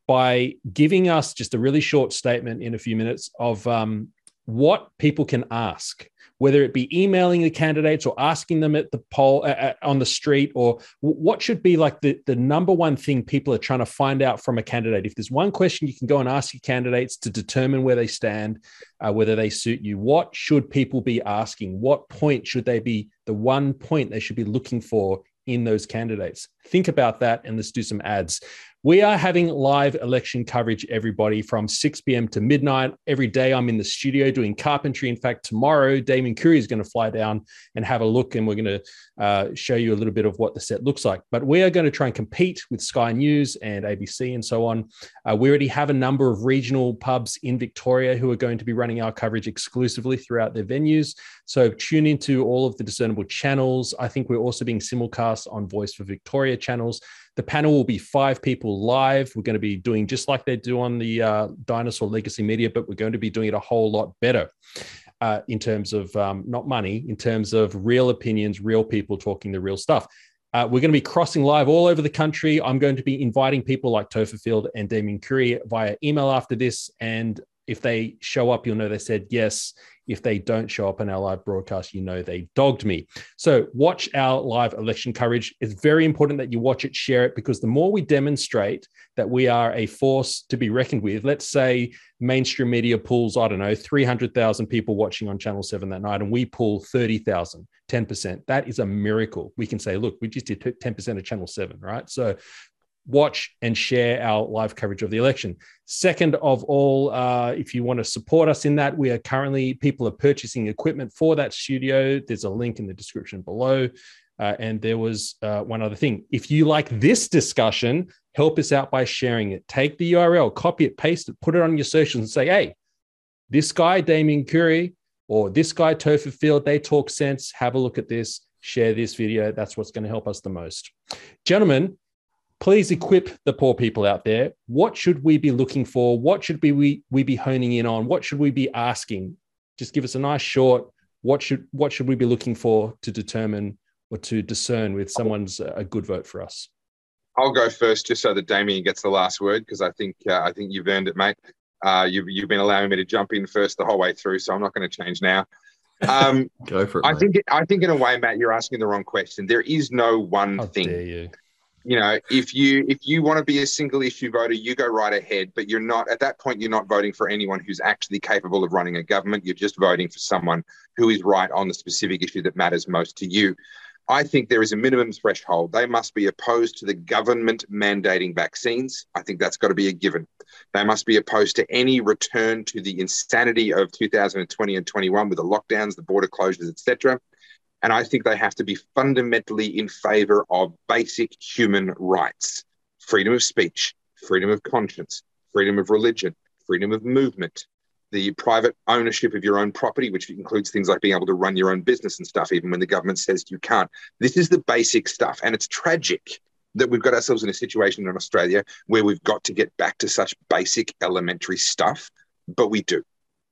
by giving us just a really short statement in a few minutes of um, what people can ask whether it be emailing the candidates or asking them at the poll uh, on the street, or what should be like the, the number one thing people are trying to find out from a candidate? If there's one question you can go and ask your candidates to determine where they stand, uh, whether they suit you, what should people be asking? What point should they be the one point they should be looking for in those candidates? Think about that and let's do some ads. We are having live election coverage, everybody, from 6 p.m. to midnight. Every day I'm in the studio doing carpentry. In fact, tomorrow, Damien Coory is going to fly down and have a look, and we're going to uh, show you a little bit of what the set looks like. But we are going to try and compete with Sky News and ABC and so on. Uh, we already have a number of regional pubs in Victoria who are going to be running our coverage exclusively throughout their venues. So tune into all of the discernible channels. I think we're also being simulcast on Voice for Victoria channels. The panel will be five people live. We're going to be doing just like they do on the uh, Dinosaur Legacy Media, but we're going to be doing it a whole lot better. Uh, in terms of um, not money, in terms of real opinions, real people talking the real stuff. Uh, we're going to be crossing live all over the country. I'm going to be inviting people like Topher Field and Damien Coory via email after this. And if they show up, you'll know they said yes. If they don't show up in our live broadcast, you know they dogged me. So watch our live election coverage. It's very important that you watch it, share it, because the more we demonstrate that we are a force to be reckoned with, let's say mainstream media pulls, I don't know, 300,000 people watching on Channel 7 that night, and we pull 30,000, 10%. That is a miracle. We can say, look, we just did 10% of Channel 7, right? So watch and share our live coverage of the election. Second of all, uh, if you want to support us in that, we are currently, people are purchasing equipment for that studio. There's a link in the description below. Uh, and there was uh, one other thing. If you like this discussion, help us out by sharing it. Take the URL, copy it, paste it, put it on your socials and say, hey, this guy, Damien Coory, or this guy, Topher Field, they talk sense. Have a look at this, share this video. That's what's going to help us the most. Gentlemen, please equip the poor people out there. What should we be looking for? What should we, we, we be honing in on? What should we be asking? Just give us a nice short. What should what should we be looking for to determine or to discern with someone's a good vote for us? I'll go first, just so that Damien gets the last word, because I think uh, I think you've earned it, mate. Uh, you've you've been allowing me to jump in first the whole way through, so I'm not going to change now. Um, [LAUGHS] go for it. I mate. think I think in a way, Matt, you're asking the wrong question. There is no one How thing you know, if you if you want to be a single issue voter, you go right ahead. But you're not at that point. You're not voting for anyone who's actually capable of running a government. You're just voting for someone who is right on the specific issue that matters most to you. I think there is a minimum threshold. They must be opposed to the government mandating vaccines. I think that's got to be a given. They must be opposed to any return to the insanity of 2020 and 21 with the lockdowns, the border closures, etc. And I think they have to be fundamentally in favor of basic human rights freedom of speech, freedom of conscience, freedom of religion, freedom of movement, the private ownership of your own property, which includes things like being able to run your own business and stuff, even when the government says you can't. This is the basic stuff. And it's tragic that we've got ourselves in a situation in Australia where we've got to get back to such basic elementary stuff, but we do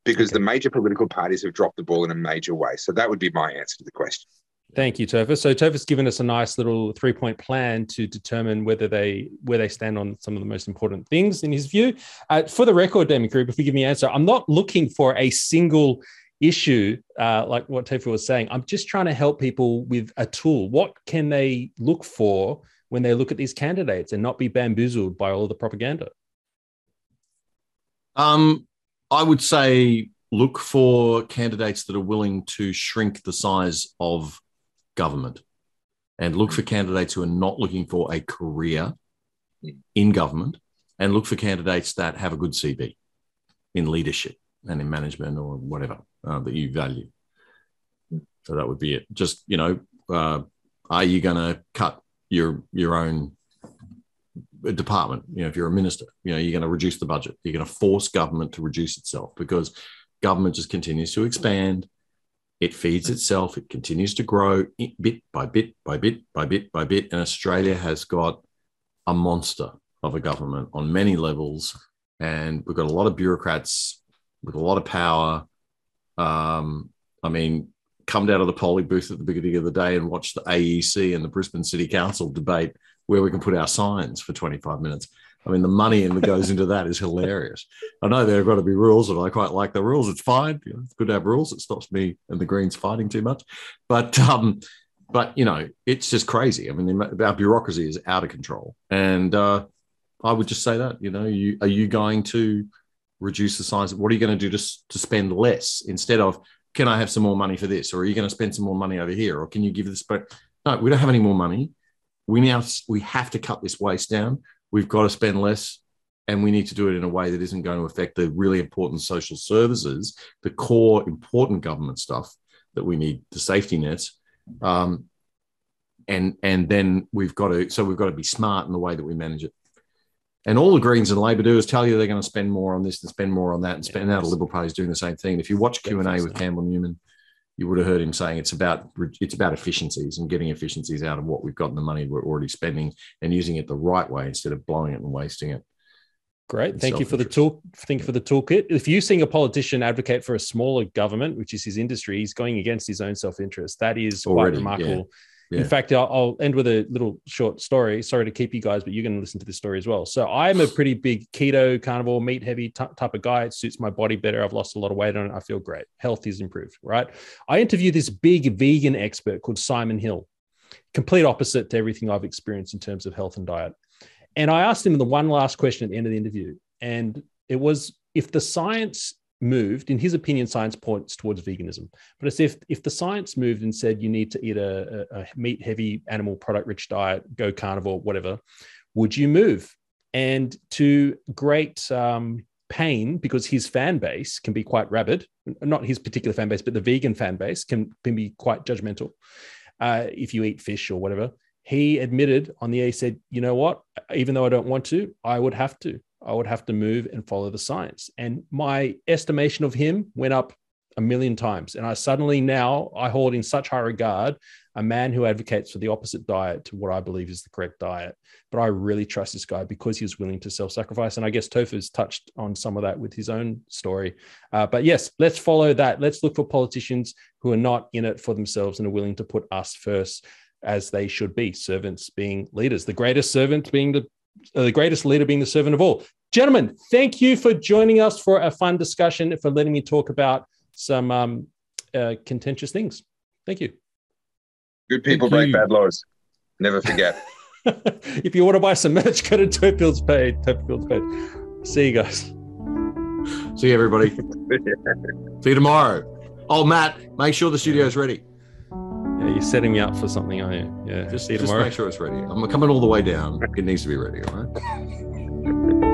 because okay. the major political parties have dropped the ball in a major way. So that would be my answer to the question. Thank you, Topher. So Topher's given us a nice little three-point plan to determine whether they where they stand on some of the most important things in his view. Uh, for the record, Damien Coory, if you give me an answer, I'm not looking for a single issue, uh, like what Topher was saying, I'm just trying to help people with a tool. What can they look for when they look at these candidates and not be bamboozled by all the propaganda? Um, I would say look for candidates that are willing to shrink the size of government and look for candidates who are not looking for a career in government and look for candidates that have a good CV in leadership and in management or whatever uh, that you value. So that would be it. Just you know, uh, are you going to cut your your own department? You know, if you're a minister, you know, you're going to reduce the budget. You're going to force government to reduce itself because government just continues to expand. It feeds itself. It continues to grow bit by bit by bit by bit by bit. And Australia has got a monster of a government on many levels. And we've got a lot of bureaucrats with a lot of power. Um, I mean, come down to the polling booth at the beginning of the day and watch the AEC and the Brisbane City Council debate where we can put our signs for 25 minutes. I mean, the money that goes into that is hilarious. I know there have got to be rules, and I quite like the rules. It's fine. You know, it's good to have rules. It stops me and the Greens fighting too much. But um, but you know, it's just crazy. I mean, our bureaucracy is out of control, and uh, I would just say that. You know, you are you going to reduce the size? What are you going to do to to spend less instead of can I have some more money for this, or are you going to spend some more money over here, or can you give this? But no, we don't have any more money. We now we have to cut this waste down. We've got to spend less, and we need to do it in a way that isn't going to affect the really important social services, the core important government stuff that we need, the safety nets. Um, and and then we've got to so we've got to be smart in the way that we manage it. And all the Greens and Labor do is tell you they're going to spend more on this and spend more on that, and spend. Now the Liberal Party is doing the same thing. If you watch Q and A with Campbell Newman, you would have heard him saying it's about it's about efficiencies and getting efficiencies out of what we've got and the money we're already spending and using it the right way instead of blowing it and wasting it. Great. Thank you for the tool. Thank you for the toolkit. If you're seeing a politician advocate for a smaller government, which is his industry, he's going against his own self-interest. That is Already, quite remarkable. Yeah. Yeah. In fact, I'll, I'll, end with a little short story. Sorry to keep you guys, but you're going to listen to this story as well. So I'm a pretty big keto, carnivore, meat heavy t- type of guy. It suits my body better. I've lost a lot of weight on it. I feel great. Health is improved, right? I interviewed this big vegan expert called Simon Hill, complete opposite to everything I've experienced in terms of health and diet. And I asked him the one last question at the end of the interview. And it was if the science moved, in his opinion, science points towards veganism. But it's if if the science moved and said you need to eat a, a meat heavy animal product rich diet, go carnivore, whatever, would you move? And to great um, pain, because his fan base can be quite rabid, not his particular fan base, but the vegan fan base can, can be quite judgmental. Uh, if you eat fish or whatever, he admitted on the air, he said, you know what? Even though I don't want to, I would have to. I would have to move and follow the science. And my estimation of him went up a million times. And I suddenly now I hold in such high regard a man who advocates for the opposite diet to what I believe is the correct diet. But I really trust this guy because he was willing to self-sacrifice. And I guess Topher's touched on some of that with his own story. Uh, but yes, let's follow that. Let's look for politicians who are not in it for themselves and are willing to put us first as they should be, servants being leaders. The greatest servant being the the greatest leader being the servant of all. Gentlemen, thank you for joining us for a fun discussion, for letting me talk about some um, uh, contentious things. Thank you. Good people thank break you. bad laws. Never forget. [LAUGHS] if you want to buy some merch, go to Topher Field's page. Topher Field's page. See you guys. See you, everybody. [LAUGHS] See you tomorrow. Oh, Matt, make sure the studio is ready. Yeah, you're setting me up for something, aren't you? Yeah, just see you tomorrow. Make sure it's ready. I'm coming all the way down. It needs to be ready, all right? [LAUGHS]